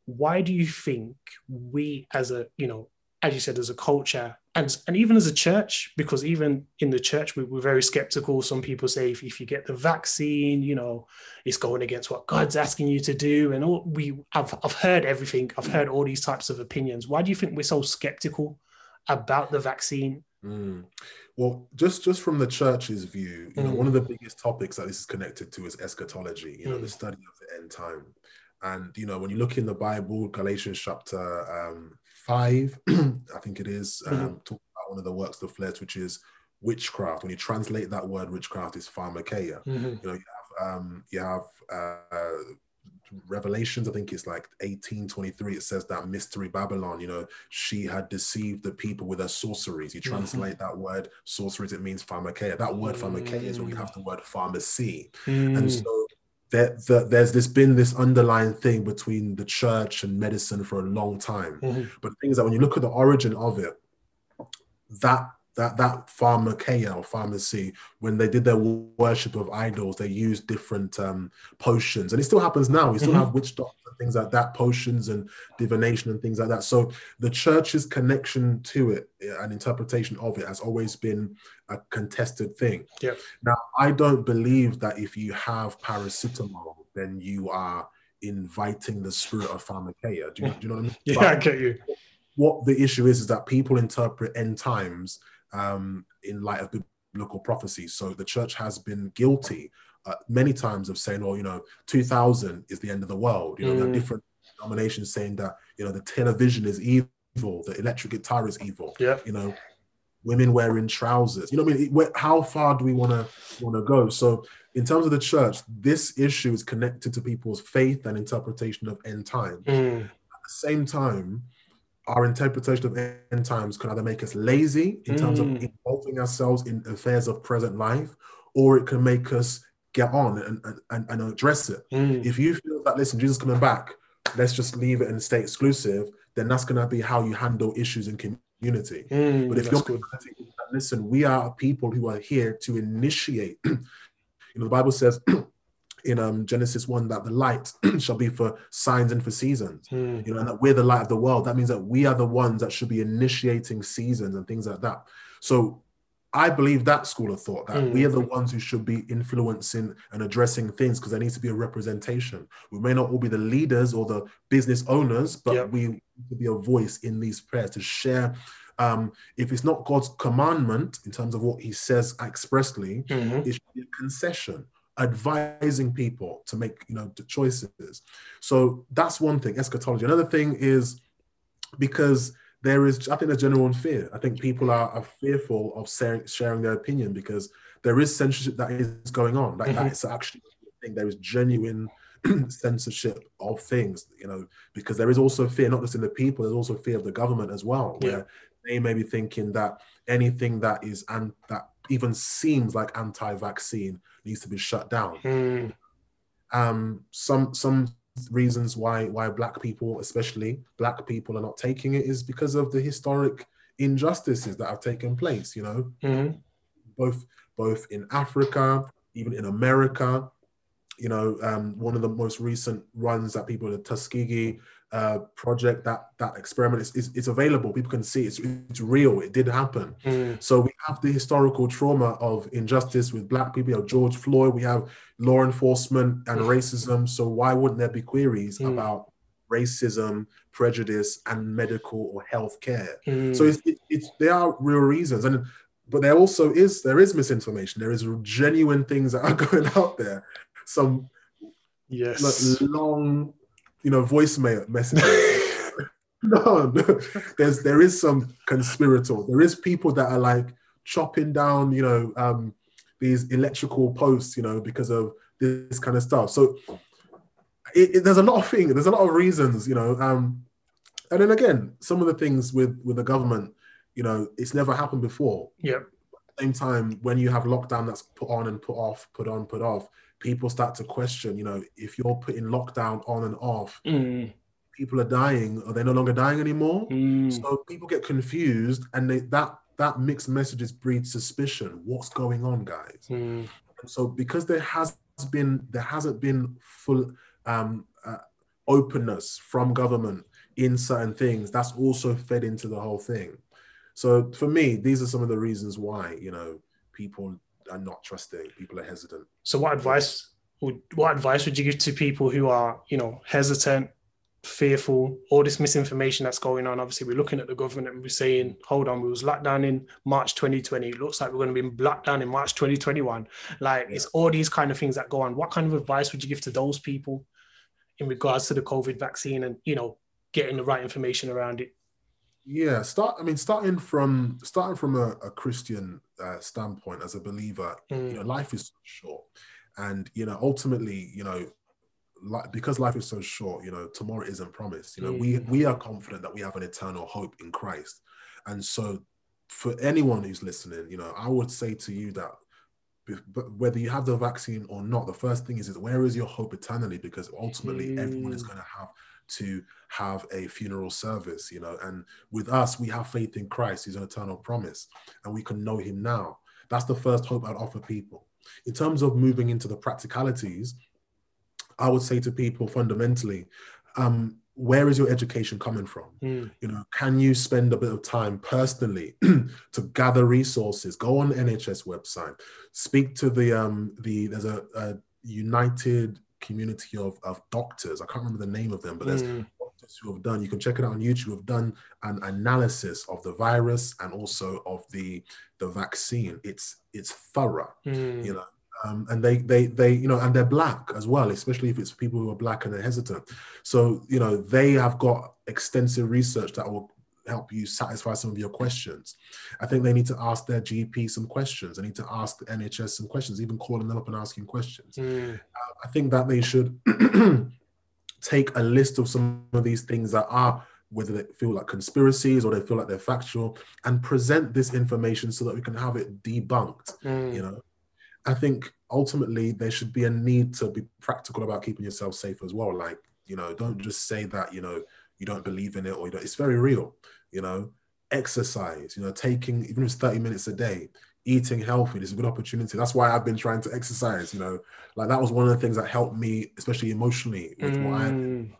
Why do you think we, as a you know, as you said, as a culture and and even as a church, because even in the church we, we're very skeptical. Some people say if, if you get the vaccine, you know, it's going against what God's asking you to do. And all we I've I've heard everything. I've heard all these types of opinions. Why do you think we're so skeptical about the vaccine? Mm. Well, just just from the church's view, you know, Mm. one of the biggest topics that this is connected to is eschatology. You know, the Mm. study of the end time. And you know, when you look in the Bible, Galatians chapter um, five, I think it is, um, Mhm. talk about one of the works of the flesh, which is witchcraft. When you translate that word witchcraft, is pharmakeia. Mhm. You know, you have um, you have uh, Revelations, I think it's like 1823. It says that mystery Babylon, you know, she had deceived the people with her sorceries. You Mhm. translate that word sorceries, it means pharmakeia. That word pharmakeia is where we have the word pharmacy. And Mm. so there, there, there's this been this underlying thing between the church and medicine for a long time. Mhm. But the thing is that when you look at the origin of it, that that that pharmakeia or pharmacy, when they did their worship of idols, they used different um, potions, and it still happens now. We still Mhm. have witch doctors things like that, potions and divination and things like that. So the church's connection to it and interpretation of it has always been a contested thing. Yep. Now, I don't believe that if you have paracetamol, then you are inviting the spirit of pharmakeia. Do you, do you know what I mean? Yeah, But- I get you. what the issue is is that people interpret end times um, in light of biblical prophecy. So the church has been guilty uh, many times of saying, "Oh, you know, 2000 is the end of the world." You know, there are Mm. different denominations saying that you know the television is evil, the electric guitar is evil. Yeah. You know, women wearing trousers. You know, what I mean, how far do we want to want to go? So, in terms of the church, this issue is connected to people's faith and interpretation of end times. Mm. at the same time, our interpretation of end times can either make us lazy in terms of Mm. involving ourselves in affairs of present life, or it can make us get on and, and, and, address it. Mm. If you feel that, listen, Jesus is coming back, let's just leave it and stay exclusive, then that's going to be how you handle issues in community. Mm. But if you're good. mentality is that, listen, we are people who are here to initiate. you know, the Bible says in um, Genesis 1 that the light shall be for signs and for seasons. Mm. You know, and that we're the light of the world. That means that we are the ones that should be initiating seasons and things like that. So I believe that school of thought that we Mm. are the ones who should be influencing and addressing things because there needs to be a representation. We may not all be the leaders or the business owners, but Yep. we need to be a voice in these prayers to share Um, if it's not God's commandment in terms of what He says expressly, Mhm. it should be a concession, advising people to make you know the choices. So that's one thing, eschatology. Another thing is because there is, I think, there's general fear. I think people are, are fearful of sharing, sharing their opinion because there is censorship that is going on. Like Mhm. that is actually, I think there is genuine censorship of things, you know, because there is also fear, not just in the people, there's also fear of the government as well, Yeah. where they may be thinking that anything that is and that even seems like anti-vaccine needs to be shut down Mm. um, some some reasons why why black people, especially black people, are not taking it is because of the historic injustices that have taken place. You know, Mhm. both both in Africa, even in America. You know, um, one of the most recent runs that people, the Tuskegee uh, project, that that experiment is, is it's available. People can see it's it's real. It did happen. Mm. So we have the historical trauma of injustice with black people. You have George Floyd. We have law enforcement and racism. So why wouldn't there be queries Mm. about racism, prejudice, and medical or health care? Mm. So it's, it, it's there are real reasons, and but there also is there is misinformation. There is genuine things that are going out there. Some yes. like, long, you know, voicemail messages. no, no, there's there is some conspirator. There is people that are like chopping down, you know, um, these electrical posts, you know, because of this kind of stuff. So it, it- there's a lot of things. There's a lot of reasons, you know. Um, and then again, some of the things with with the government, you know, it's never happened before. Yeah. Same time, when you have lockdown that's put on and put off, put on, put off, people start to question, you know, if you're putting lockdown on and off, Mm. people are dying. Are they no longer dying anymore? Mm. So people get confused, and they, that that mixed messages breed suspicion. What's going on, guys? Mm. So because there has been there hasn't been full um, uh, openness from government in certain things, that's also fed into the whole thing. So for me, these are some of the reasons why you know people are not trusting. People are hesitant. So what advice would what advice would you give to people who are, you know, hesitant, fearful, all this misinformation that's going on? Obviously, we're looking at the government and we're saying, hold on, we was locked down in March 2020. It looks like we're going to be locked down in March 2021. Like it's all these kind of things that go on. What kind of advice would you give to those people in regards to the COVID vaccine and you know getting the right information around it? Yeah, start. I mean, starting from starting from a, a Christian uh, standpoint as a believer, Mm. you know, life is so short, and you know, ultimately, you know, like because life is so short, you know, tomorrow isn't promised. You know, we Mm. we are confident that we have an eternal hope in Christ, and so for anyone who's listening, you know, I would say to you that. But whether you have the vaccine or not, the first thing is, is where is your hope eternally? Because ultimately, everyone is Mm. going to have to have a funeral service, you know. And with us, we have faith in Christ, He's an eternal promise, and we can know Him now. That's the first hope I'd offer people. In terms of moving into the practicalities, I would say to people fundamentally, um, where is your education coming from? Mm. You know, can you spend a bit of time personally to gather resources? Go on the NHS website, speak to the um the there's a, a united community of, of doctors. I can't remember the name of them, but there's Mm. doctors who have done, you can check it out on YouTube, have done an analysis of the virus and also of the the vaccine. It's it's thorough, Mm. you know. Um, and they they they you know and they're black as well especially if it's people who are black and they're hesitant so you know they have got extensive research that will help you satisfy some of your questions. I think they need to ask their gp some questions. They need to ask the nhs some questions even calling them up and asking questions. Mm. I think that they should take a list of some of these things that are whether they feel like conspiracies or they feel like they're factual and present this information so that we can have it debunked Mm. you know? I think ultimately there should be a need to be practical about keeping yourself safe as well. Like you know don't just say that you know you don't believe in it or you don't it's very real you know exercise you know taking even if it's 30 minutes a day eating healthy is a good opportunity. That's why i've been trying to exercise you know. Like that was one of the things that helped me especially emotionally with what i Mm.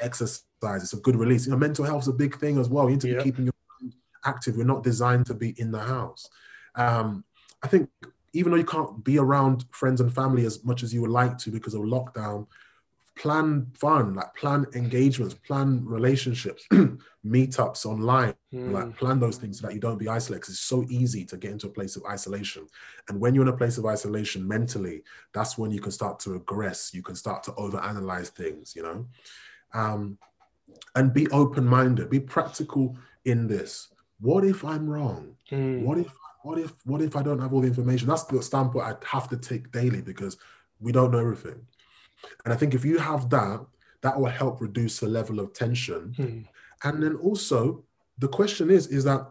exercise. It's a good release. You know mental health is a big thing as well. You need to Yeah. be keeping your mind active. We're not designed to be in the house. Um i think even though you can't be around friends and family as much as you would like to because of lockdown plan fun, like plan engagements, plan relationships, meetups online, Mm. like plan those things so that you don't be isolated. 'cause it's so easy to get into a place of isolation. And when you're in a place of isolation mentally, that's when you can start to regress. You can start to overanalyze things, you know. Um, and be open-minded, be practical in this. What if I'm wrong? Mm. What if what if what if I don't have all the information? That's the standpoint I have to take daily because we don't know everything. And I think if you have that, that will help reduce the level of tension. Mm. And then also the question is, is that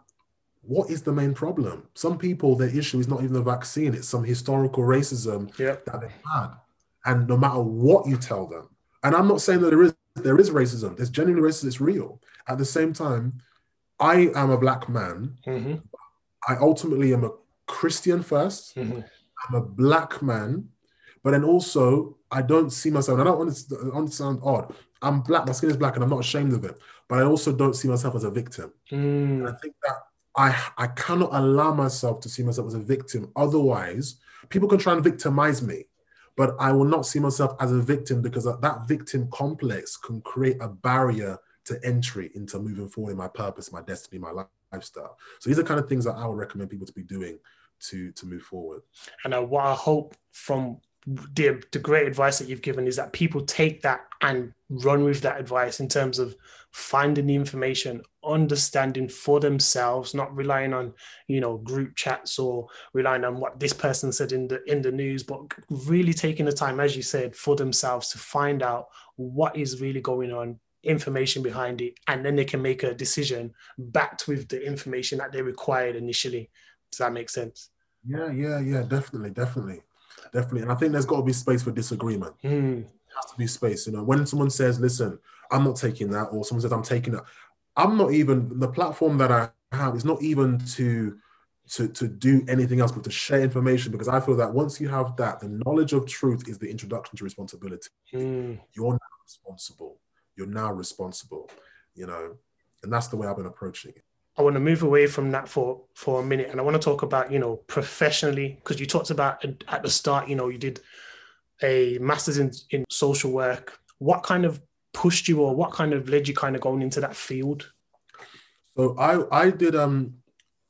what is the main problem? Some people, their issue is not even the vaccine, it's some historical racism Yep. that they've had. And no matter what you tell them, and I'm not saying that there is there is racism, there's genuinely racism, it's real. At the same time, I am a black man. hmm I ultimately am a Christian 1st hmm I'm a black man, but then also I don't see myself. And I don't want to, I don't sound odd. I'm black. My skin is black, and I'm not ashamed of it. But I also don't see myself as a victim. And I Mm. think that I I cannot allow myself to see myself as a victim. Otherwise, people can try and victimize me, but I will not see myself as a victim because that- victim complex can create a barrier to entry into moving forward in my purpose, my destiny, my lifestyle. So these are kind of things that I would recommend people to be doing to to move forward. And what I hope from the, the great advice that you've given is that people take that and run with that advice in terms of finding the information, understanding for themselves, not relying on you know group chats or relying on what this person said in the in the news, but really taking the time, as you said, for themselves to find out what is really going on, information behind it, and then they can make a decision backed with the information that they required initially. Does that make sense? Yeah, yeah, yeah, definitely, definitely, definitely. And I think there's got to be space for disagreement. Hmm. There has to be space. You know, when someone says, "Listen, I'm not taking that," or someone says, "I'm taking that," I'm not even the platform that I have is not even to to to do anything else but to share information because I feel that once you have that, the knowledge of truth is the introduction to responsibility. Hmm. You're now responsible. You're now responsible. You know, and that's the way I've been approaching it. I want to move away from that for for a minute, and I want to talk about you know professionally because you talked about at- the start, you know, you did a master's in in social work. What kind of pushed you, or what kind of led you kind of going into that field? So I I did um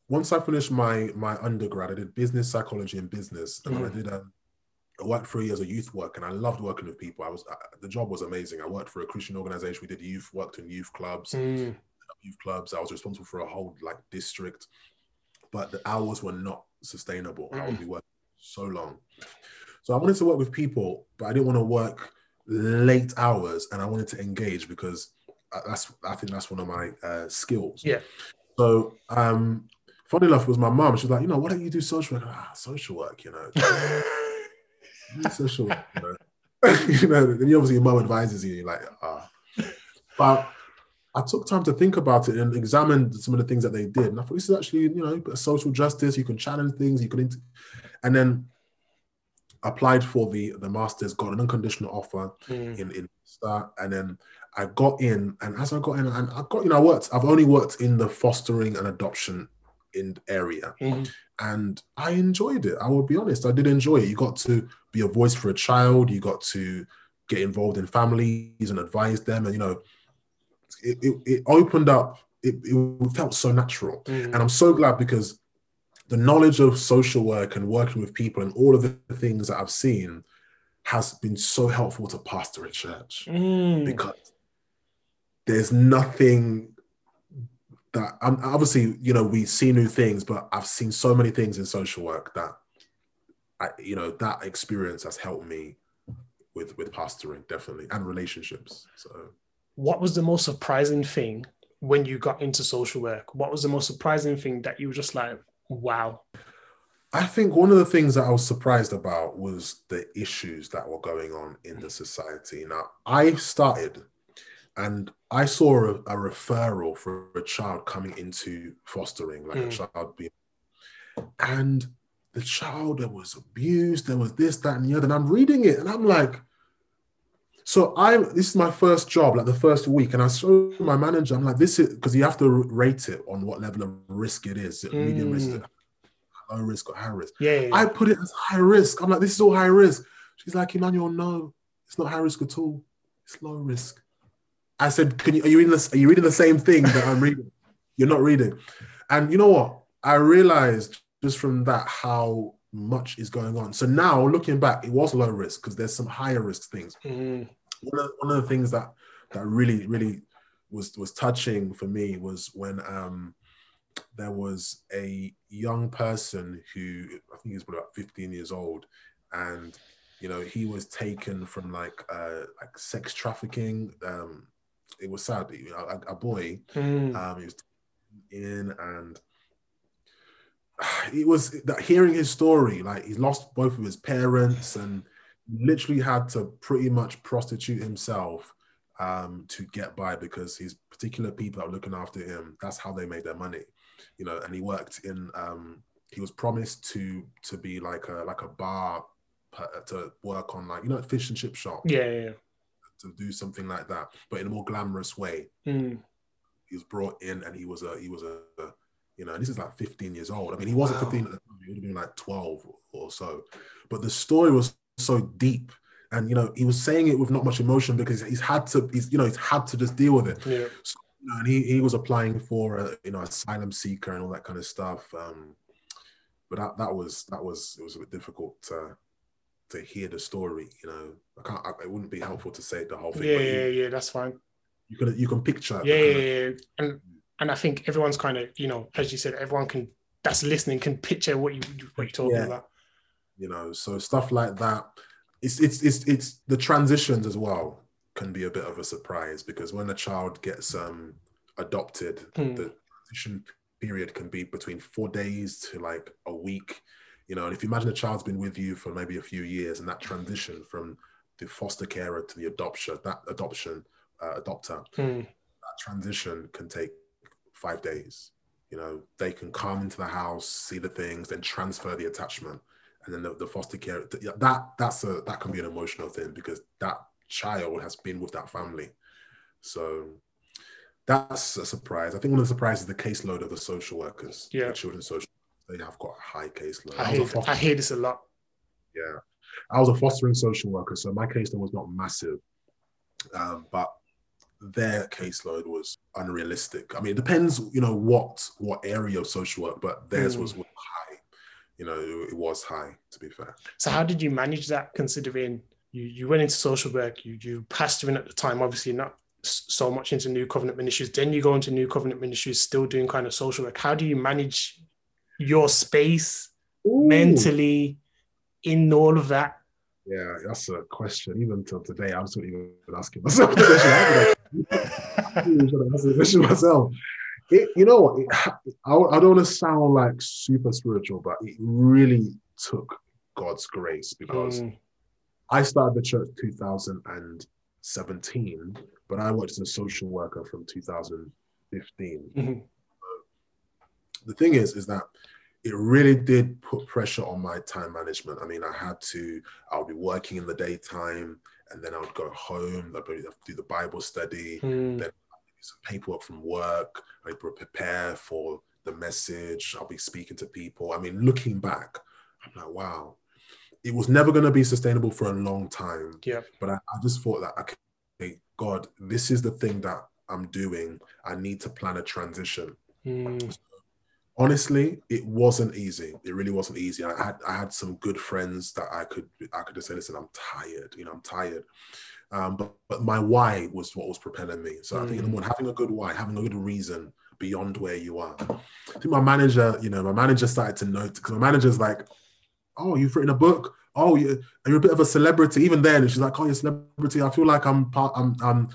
once I finished my my undergrad, I did business psychology and business, and then I did um I worked for a year as a youth work, and I loved working with people. I was the job was amazing. I worked for a Christian organization. We did youth, worked in youth clubs, Hmm. Youth clubs. I was responsible for a whole like district, but the hours were not sustainable. I would be working so long. So I wanted to work with people, but I didn't want to work late hours, and I wanted to engage because uh, that's I think that's one of my uh, skills. Yeah. So um, funny enough, it was my mom. She was like, you know, why don't you do social work? Ah, social work, you know. social work, you know. you know, then you obviously your mom advises you, you're like, ah. But I took time to think about it and examined some of the things that they did. And I thought this is actually, you know, a social justice. You can challenge things, you can, int- and then applied for the the masters, got an unconditional offer Hmm. in in start, and then I got in. And as I got in, and I got, you know, I worked. I've only worked in the fostering and adoption in area, Hmm. and I enjoyed it. I will be honest, I did enjoy it. You got to be a voice for a child. You got to get involved in families and advise them, and you know, it it, it opened up. It, it felt so natural, Hmm. and I'm so glad because the knowledge of social work and working with people and all of the things that I've seen has been so helpful to pastor a church Hmm. because there's nothing that I'm obviously you know we see new things but I've seen so many things in social work that I you know that experience has helped me with with pastoring definitely and relationships so What was the most surprising thing when you got into social work? What was the most surprising thing that you were just like, wow? I think one of the things that I was surprised about was the issues that were going on in the society. Now, I started and I saw a, a referral for a child coming into fostering, like a Mm. child being, and the child that was abused, there was this, that, and the other. And I'm reading it and I'm like, so I this is my first job, like the first week, and I showed my manager, I'm like, this is because you have to rate it on what level of risk it is. It medium risk, mm. low risk or high risk? Yeah, yeah, I put it as high risk. I'm like, this is all high risk. She's like, Emmanuel, no, it's not high risk at all. It's low risk. I said, "Can you? Are you reading this? Are you reading the same thing that I'm reading? You're not reading." And you know what? I realized just from that how much is going on. So now looking back, it was low risk because there's some higher risk things. Mm, One of, one of the things that that really really was was touching for me was when um there was a young person who I think he was about 15 years old, and you know he was taken from like uh like sex trafficking. Um, it was sad. you know, A, a boy mm, um, he was in and it was that hearing his story, like he's lost both of his parents and literally had to pretty much prostitute himself um, to get by because his particular people that were looking after him, that's how they made their money, you know. And he worked in, um, he was promised to to be like a like a bar to work on like you know fish and chip shop yeah, yeah. to do something like that, but in a more glamorous way Mm, he was brought in and he was a he was a, a- you know this is like 15 years old i mean he wasn't Wow. 15 at the time he would have been like 12 or so but the story was so deep and you know he was saying it with not much emotion because he's had to he's you know he's had to just deal with it yeah. you know, and he, he was applying for a you know asylum seeker and all that kind of stuff um but that that was that was it was a bit difficult to to hear the story you know i can't I, it wouldn't be helpful to say the whole thing Yeah, you, yeah, yeah, that's fine. you can you can picture Yeah, yeah, of- yeah, yeah. and and I think everyone's kind of you know, as you said, everyone can that's listening can picture what you what you're talking Yeah. about. you know so stuff like that it's it's it's it's the transitions as well can be a bit of a surprise because when a child gets um adopted Hmm. the transition period can be between four days to like a week you know and if you imagine a child's been with you for maybe a few years and that transition from the foster carer to the adoption that adoption uh, adopter Mm, that transition can take five days. You know, they can come into the house, see the things, then transfer the attachment, and then the, the foster care. That that's a that can be an emotional thing because that child has been with that family. So that's a surprise. I think one of the surprises is the caseload of the social workers. Yeah. the children's social. They have got a high caseload. I I hear I hear this a lot. yeah. I was a fostering social worker, so my caseload was not massive, um, but their caseload was unrealistic. I mean, it depends, you know, what what area of social work, but theirs Mm. was high. You know, it, was high. To be fair, So how did you manage that considering you, you went into social work, you you pastoring at the time, obviously not so much into New Covenant Ministries, then you go into New Covenant Ministries, still doing kind of social work. How do you manage your space mentally in all of that? Yeah, that's a question. Even till today, I'm still even asking myself the question. I'm asking the question myself. It, you know what? It, I, I don't want to sound like super spiritual, but it really took God's grace because Mm, I started the church 2017, but I worked as a social worker from 2015. mhm. The thing is, is that it really did put pressure on my time management. I mean, I had to, I would be working in the daytime and then I would go home, I'd probably do the Bible study, Mm, Then- some paperwork from work, I would prepare for the message, I'll be speaking to people. I mean, looking back, I'm like, wow, it was never going to be sustainable for a long time. Yeah. But I, I just thought that, okay, God, this is the thing that I'm doing. I need to plan a transition. mm, Honestly, it wasn't easy. It really wasn't easy. I had I had some good friends that I could I could just say, listen, I'm tired. You know, I'm tired. Um, but but my why was what was propelling me. So I think in the morning, having a good why, having a good reason beyond where you are. I think my manager, you know, my manager started to note because my manager's like, "Oh, you've written a book. Oh, you're, you're a bit of a celebrity." Even then, and she's like, "Oh, you're a celebrity." I feel like I'm part. I'm I'm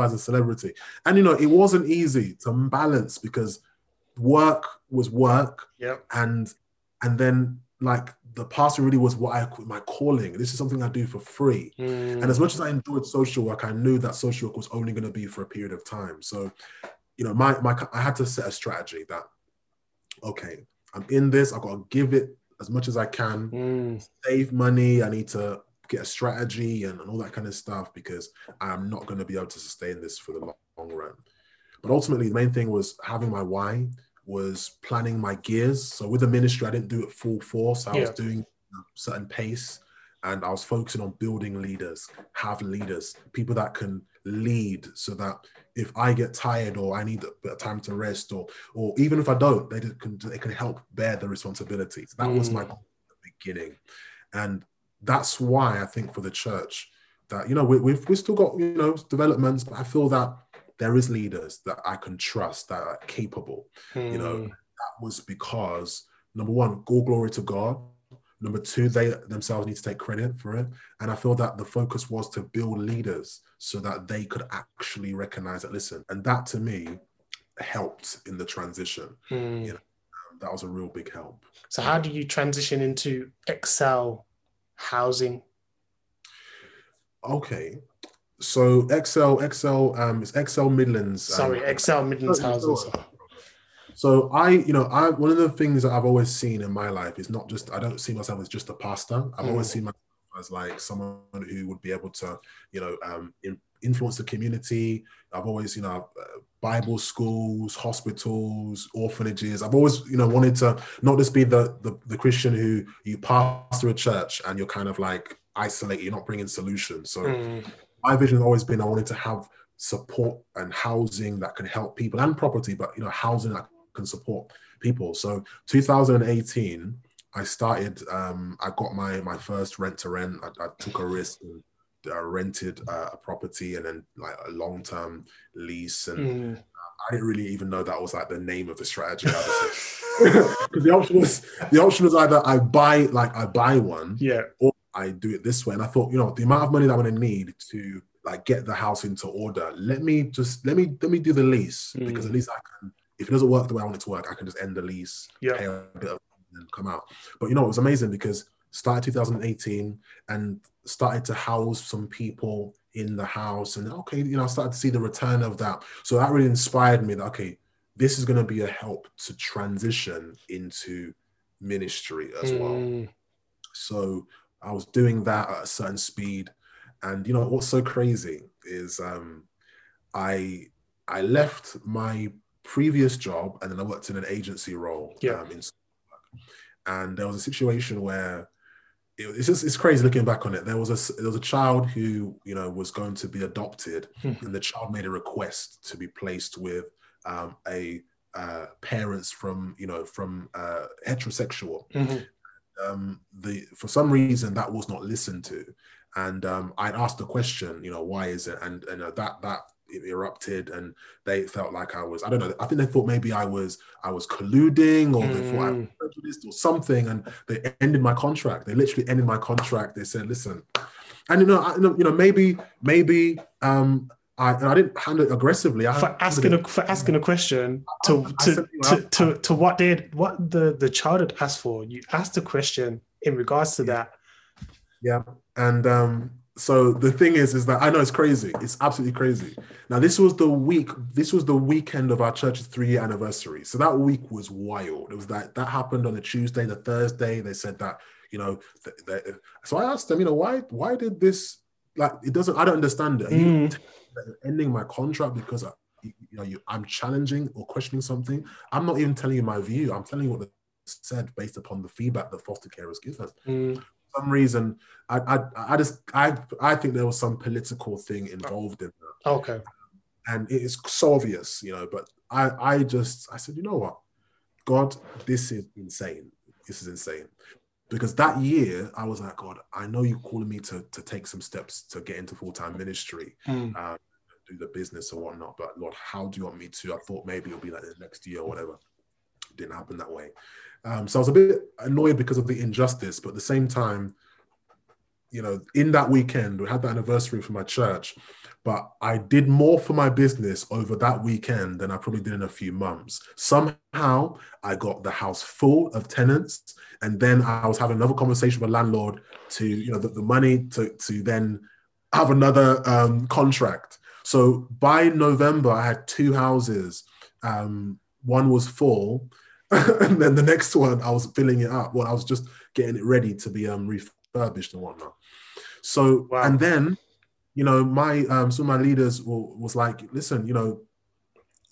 as a celebrity, and you know, it wasn't easy to balance because work was work, Yep. and and then like the pastor really was what I my calling. This is something I do for free. mm, And as much as I enjoyed social work, I knew that social work was only going to be for a period of time. So, you know, my my I had to set a strategy that, okay, I'm in this. I've got to give it as much as I can, mm, save money. I need to get a strategy and, and all that kind of stuff because I'm not going to be able to sustain this for the long, long run. But ultimately, the main thing was having my why, was planning my gears. So with the ministry, I didn't do it full force. I was doing a certain pace. and I was focusing on building leaders, have leaders, people that can lead, so that if I get tired or I need a bit of time to rest, or or even if I don't, they can they can help bear the responsibilities. That was my Mm. goal at the beginning, and that's why I think for the church that you know we, we've we've still got you know developments, but I feel that there is leaders that I can trust that are capable. You know, Mm. that was because number one, all glory to God. Number two, they themselves need to take credit for it. And I feel that the focus was to build leaders so that they could actually recognize it, listen. And that to me helped in the transition. Mm. know, That was a real big help. So how do you transition into Excel housing? Okay. So Excel, Excel, um, it's Excel Midlands. um, Sorry, Excel Midlands Sorry, housing. sorry. So I, you know, I one of the things that I've always seen in my life is not just I don't see myself as just a pastor. I've Mm. always seen myself as like someone who would be able to, you know, um, in, influence the community. I've always, you know, uh, Bible schools, hospitals, orphanages. I've always, you know, wanted to not just be the the, the Christian who you pastor a church and you're kind of like isolated. You're not bringing solutions. So Mm. My vision has always been I wanted to have support and housing that can help people and property, but you know, housing that can support people. So 2018, I started. Um, I got my my first rent to rent. I, I took a risk and uh, rented uh, a property and then like a long term lease. And Mm. I didn't really even know that was like the name of the strategy. Because the option was the option was either I buy like I buy one Yeah. I do it this way. And I thought, you know, the amount of money that I'm gonna need to like get the house into order, let me just let me let me do the lease because Mm. at least I can if it doesn't work the way I want it to work, I can just end the lease, Yeah. pay a bit of and come out. But you know, it was amazing because started 2018 and started to house some people in the house. And okay, you know, I started to see the return of that. So that really inspired me that okay, this is gonna be a help to transition into ministry as well. Mm. So I was doing that at a certain speed. And you know what's so crazy is um I I left my previous job and then I worked in an agency role. Yeah. Um, in, and there was a situation where it, it's just it's crazy looking back on it. There was a there was a child who you know was going to be adopted, Mhm. and the child made a request to be placed with um, a uh, parents from you know from uh, heterosexual Mhm. Um, the for some reason that was not listened to, and um, I asked the question, you know, why is it? And and uh, that that erupted, and they felt like I was, I don't know, I think they thought maybe I was I was colluding, or they thought I was Mm. prejudiced or something, and they ended my contract. They literally ended my contract. They said, listen, and you know, I, you know, maybe maybe um, I and I didn't handle it aggressively. I For asking a for asking a question to I to, to, to, to what did what the the child had asked for. You asked a question in regards to Yeah. that. Yeah. And um, so the thing is, is that I know it's crazy. It's absolutely crazy. Now, this was the week, this was the weekend of our church's three year anniversary. So that week was wild. It was that that happened on a Tuesday, the Thursday. They said that, you know, th- th- so I asked them, you know, why why did this like it doesn't I don't understand it. Are you telling me that you're ending my contract because I, you know you, I'm challenging or questioning something? I'm not even telling you my view. I'm telling you what they said based upon the feedback the foster carers give us Mm. some reason, I, I, I just, I, I think there was some political thing involved in that, Okay. and it is so obvious, you know. But I, I just, I said, you know what, God, this is insane. This is insane, because that year I was like, God, I know you're calling me to to take some steps to get into full time ministry, Mm. uh, do the business or whatnot. But Lord, how do you want me to? I thought maybe it'll be like the next year or whatever. Didn't happen that way. Um, so I was a bit annoyed because of the injustice, but at the same time, you know, in that weekend, we had the anniversary for my church, but I did more for my business over that weekend than I probably did in a few months. Somehow I got the house full of tenants, and then I was having another conversation with a landlord to, you know, the, the money to, to then have another um, contract. So by November, I had two houses. Um, one was full, and then the next one I was filling it up. Well, I was just getting it ready to be um, refurbished and whatnot. So Wow. and then, you know, my um, some of my leaders was like, listen, you know,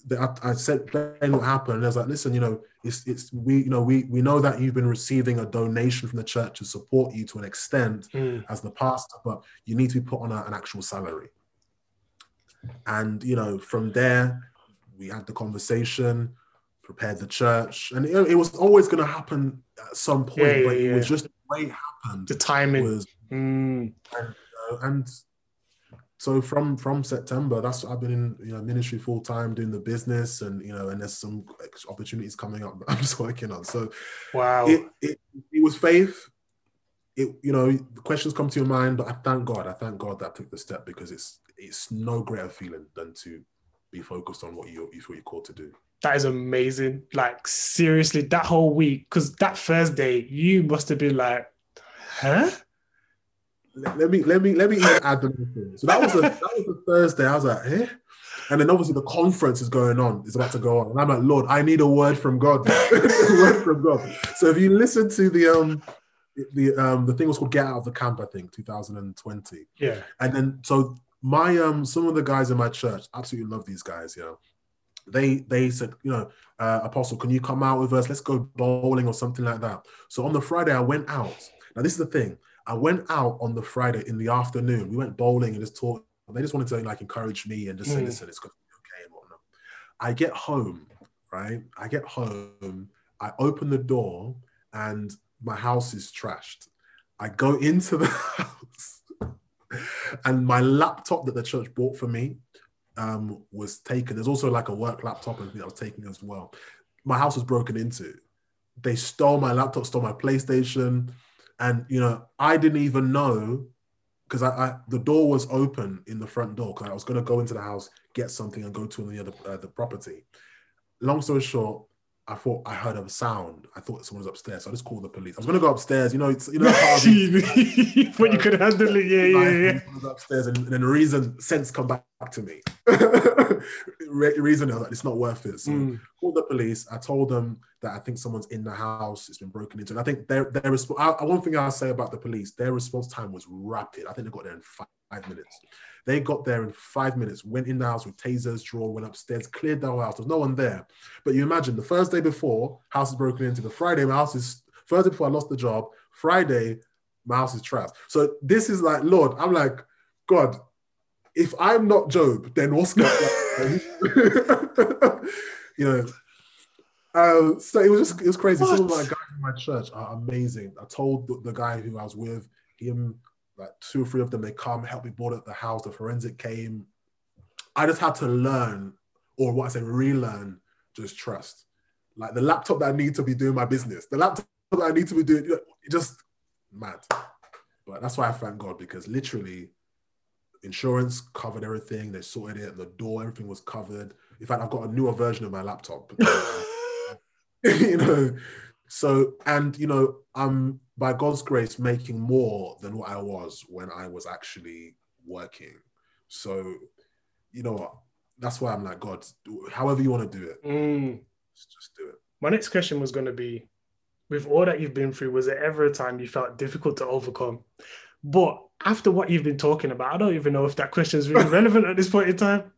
the, I, I said plain what happened. And I was like, listen, you know, it's it's we you know we we know that you've been receiving a donation from the church to support you to an extent Mm. as the pastor, but you need to be put on a- an actual salary. And you know, from there, we had the conversation, prepared the church, and it, it was always going to happen at some point. Yeah, but yeah, it was just the way it happened The timing. was Mm. uh, and so from from September, that's I've been in you know ministry full time doing the business, and you know, and there's some opportunities coming up that I'm just working on. So Wow. it, it it was faith. It you know the questions come to your mind, but I thank God. I thank God that I took the step because it's it's no greater feeling than to be focused on what you what you're called to do. That is amazing. Like seriously, that whole week, because that Thursday, you must have been like, huh? Let, let me let me let me add the. So that was a that was a Thursday. I was like, eh? And then obviously the conference is going on. It's about to go on, and I'm like, Lord, I need a word from God. a word from God. So if you listen to the um the um the thing was called Get Out of the Camp, I think, 2020. Yeah. And then so my um some of the guys in my church absolutely love these guys, you know. They they said, you know, uh, Apostle, can you come out with us? Let's go bowling or something like that. So on the Friday, I went out. Now this is the thing. I went out on the Friday in the afternoon. We went bowling and just talked. They just wanted to like encourage me and just say, Mm. listen, it's going to be okay and whatnot. I get home, right? I get home. I open the door and my house is trashed. I go into the house and my laptop that the church bought for me um, was taken. There's also like a work laptop that was taken as well. My house was broken into. They stole my laptop, stole my PlayStation, and you know I didn't even know because I, I the door was open in the front door because I was going to go into the house, get something, and go to the other uh, the property. Long story short, I thought I heard a sound. I thought someone was upstairs, so I just called the police. I was going to go upstairs. You know, it's you know. how the- but you could handle it. Yeah, yeah, yeah. I was upstairs, and, and then reason sense come back to me. Re- reason I was like, it's not worth it. So Mm. called the police. I told them that I think someone's in the house. It's been broken into. And I think their their response. One thing I'll say about the police, their response time was rapid. I think they got there in five, five minutes. They got there in five minutes. Went in the house with tasers drawn. Went upstairs, cleared the whole house. There's no one there. But you imagine the first day before, house is broken into. The Friday, my house is Thursday before I lost the job. Friday, my house is trapped. So this is like, Lord, I'm like, God, if I'm not Job, then what's going on? you know. Um, so it was just it was crazy. Some of my guys in my church are amazing. I told the, the guy who I was with, him, like two or three of them, they come help me board up the house. The forensic came. I just had to learn, or what I say, relearn, just trust. Like the laptop that I need to be doing my business, the laptop that I need to be doing, you know, just mad. But that's why I thank God because literally, insurance covered everything. They sorted it. The door, everything was covered. In fact, I've got a newer version of my laptop. you know, so and you know, I'm by God's grace making more than what I was when I was actually working. So, you know what? That's why I'm like, God, however you want to do it, Mm. just just do it. My next question was going to be with all that you've been through, was there ever a time you felt difficult to overcome? But after what you've been talking about, I don't even know if that question is really relevant at this point in time.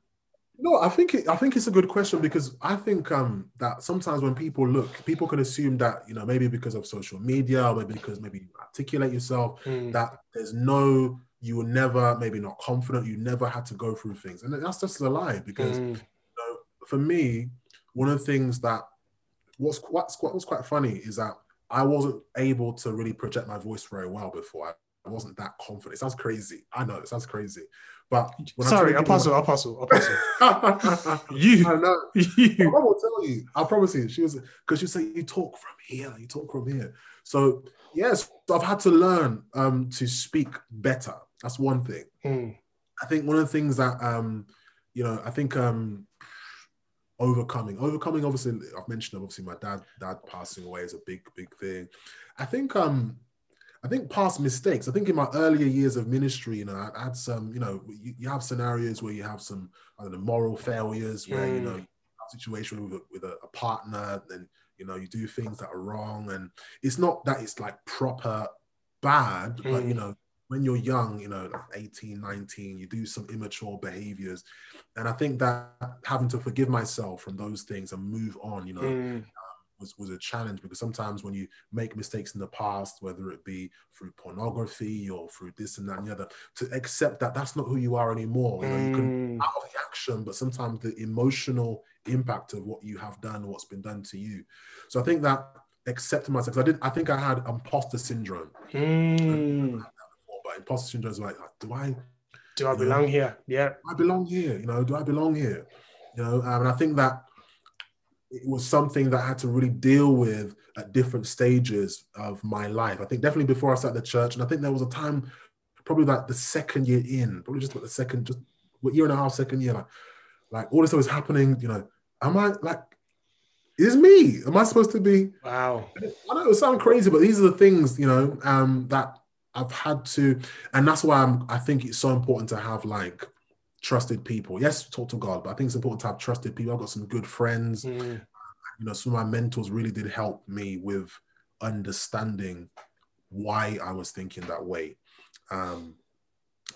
No, I think it, I think it's a good question because I think um that sometimes when people look, people can assume that you know maybe because of social media or maybe because maybe you articulate yourself Mm. that there's no you were never maybe not confident, you never had to go through things, and that's just a lie because Mm. you know, for me, one of the things that what's quite what was quite funny is that I wasn't able to really project my voice very well before. I, I wasn't that confident. It sounds crazy. I know it sounds crazy, but Sorry, told people- apostle, apostle, apostle. I You, know. You. I will tell you. I promise you. She was because she say you talk from here. You talk from here. So yes, I've had to learn um, to speak better. That's one thing. Mm. I think one of the things that um, you know, I think um, overcoming, overcoming. Obviously, I've mentioned obviously my dad, dad passing away is a big, big thing. I think um, I think past mistakes. I think in my earlier years of ministry, you know, I had some, you know, you, you have scenarios where you have some, I don't know, moral failures where you Mm. know, you a situation with a, with a, a partner, and you know, you do things that are wrong, and it's not that it's like proper bad, but you Mm. know, when you're young, you know, like 18, 19, you do some immature behaviors. And I think that having to forgive myself from those things and move on, you know, Mm, was, was a challenge because sometimes when you make mistakes in the past, whether it be through pornography or through this and that and the other, to accept that that's not who you are anymore. You know, you can mm, out of the action, but sometimes the emotional impact of what you have done, what's been done to you. So I think that accepting myself, I did, I think I had imposter syndrome. mm. But imposter syndrome is like, do I, Do I belong here? Yeah. I belong here? You know, do I belong here? You know, um, and I think that it was something that I had to really deal with at different stages of my life. I think definitely before I started the church, and I think there was a time, probably like the second year in, probably just about the second, just what year and a half, second year, like, like all this stuff is happening. You know, am I like, is me? Am I supposed to be? Wow. I know it sounds crazy, but these are the things you know um, that I've had to, and that's why I'm. I think it's so important to have like trusted people. Yes, talk to God, but I think it's important to have trusted people. I've got some good friends. Mm, You know, some of my mentors really did help me with understanding why I was thinking that way. Um,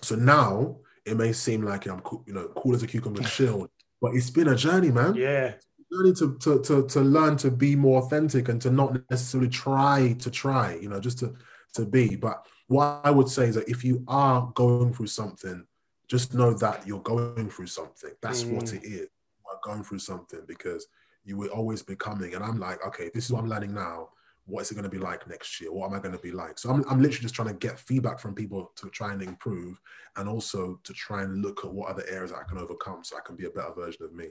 so now it may seem like I'm, you know, cool as a cucumber chilled, but it's been a journey, man yeah. journey to, to to to learn to be more authentic and to not necessarily try to try you know just to to be but what i would say is that if you are going through something just know that you're going through something that's what Mm. it is you are going through something because you will always becoming and i'm like okay this is what i'm learning now what is it going to be like next year what am i going to be like so I'm, I'm literally just trying to get feedback from people to try and improve and also to try and look at what other areas i can overcome so i can be a better version of me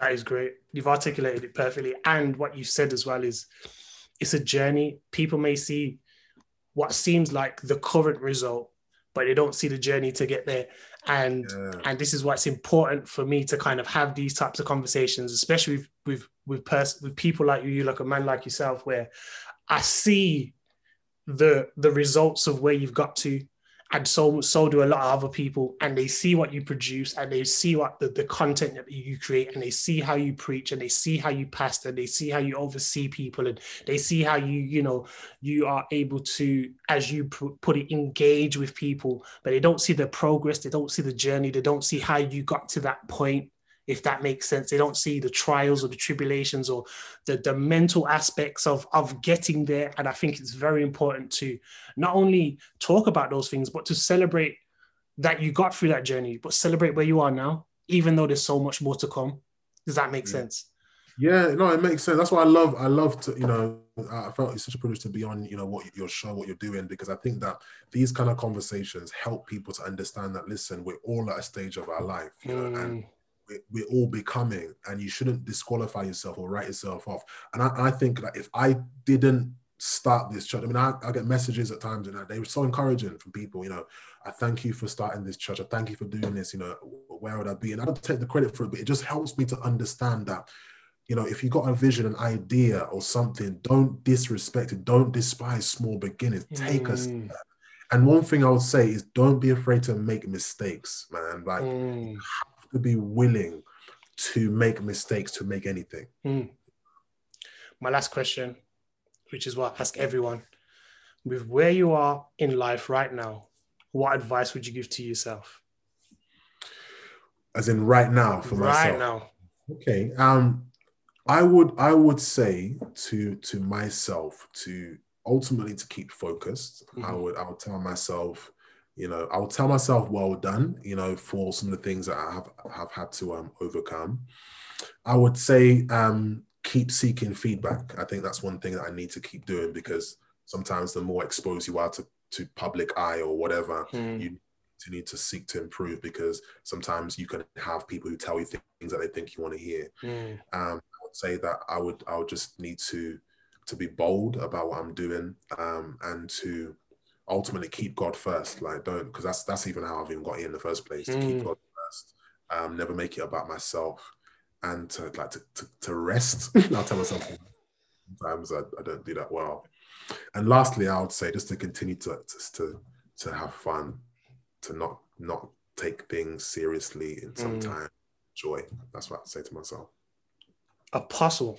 That is great. You've articulated it perfectly. And what you said as well is it's a journey. People may see what seems like the current result, but they don't see the journey to get there. And yeah. and this is why it's important for me to kind of have these types of conversations, especially with with with, pers- with people like you, like a man like yourself, where I see the the results of where you've got to, and so so do a lot of other people, and they see what you produce, and they see what the, the content that you create, and they see how you preach, and they see how you pastor, they see how you oversee people, and they see how you you know you are able to, as you pu- put it, engage with people, but they don't see the progress, they don't see the journey, they don't see how you got to that point. If that makes sense, they don't see the trials or the tribulations or the, the mental aspects of, of getting there. And I think it's very important to not only talk about those things, but to celebrate that you got through that journey, but celebrate where you are now, even though there's so much more to come. Does that make Yeah. sense? Yeah, no, it makes sense. That's why I love. I love to, you know, I felt it's such a privilege to be on, you know, what your show, what you're doing, because I think that these kind of conversations help people to understand that. Listen, we're all at a stage of our life, you know, and Mm, we're all becoming, and you shouldn't disqualify yourself or write yourself off. And I, I think that if I didn't start this church, I mean, I, I get messages at times, and they were so encouraging from people. You know, I thank you for starting this church. I thank you for doing this. You know, where would I be? And I don't take the credit for it, but it just helps me to understand that you know, if you got a vision, an idea, or something, don't disrespect it. Don't despise small beginnings. Take us. mm, And one thing I would say is, don't be afraid to make mistakes, man. Like, mm, to be willing to make mistakes to make anything. mm. My last question, which is what I ask everyone with where you are in life right now, what advice would you give to yourself? As in, right now for myself. Right now. Okay. Um, I would I would say to to myself to ultimately to keep focused. I Mhm. would I would tell myself, you know, i'll tell myself well done, you know, for some of the things that I have have had to um overcome. I would say um keep seeking feedback. I think that's one thing that I need to keep doing because sometimes the more exposed you are to to public eye or whatever, Mm, you continue to seek to improve because sometimes you can have people who tell you things that they think you want to hear. mm, Um, I would say that I would I would just need to to be bold about what I'm doing um, and to ultimately keep God first. Like don't because that's that's even how I've even got here in the first place to keep Mm. God first. Um, never make it about myself and to like to, to, to rest. I'll tell myself sometimes I, I don't do that well. And lastly, I would say just to continue to to to have fun, to not not take things seriously in some Mm. time. Joy. That's what I'd say to myself. Apostle.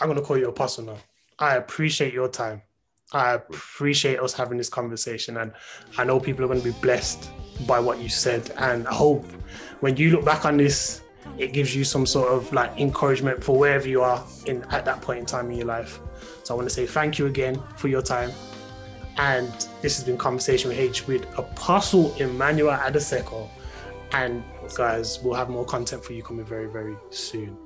I'm going to call you Apostle now. I appreciate your time. I appreciate us having this conversation, and I know people are going to be blessed by what you said. And I hope when you look back on this, it gives you some sort of like encouragement for wherever you are in at that point in time in your life. So I want to say thank you again for your time. And this has been Conversation with H with Apostle Emmanuel Adeseko. And guys, we'll have more content for you coming very, very soon.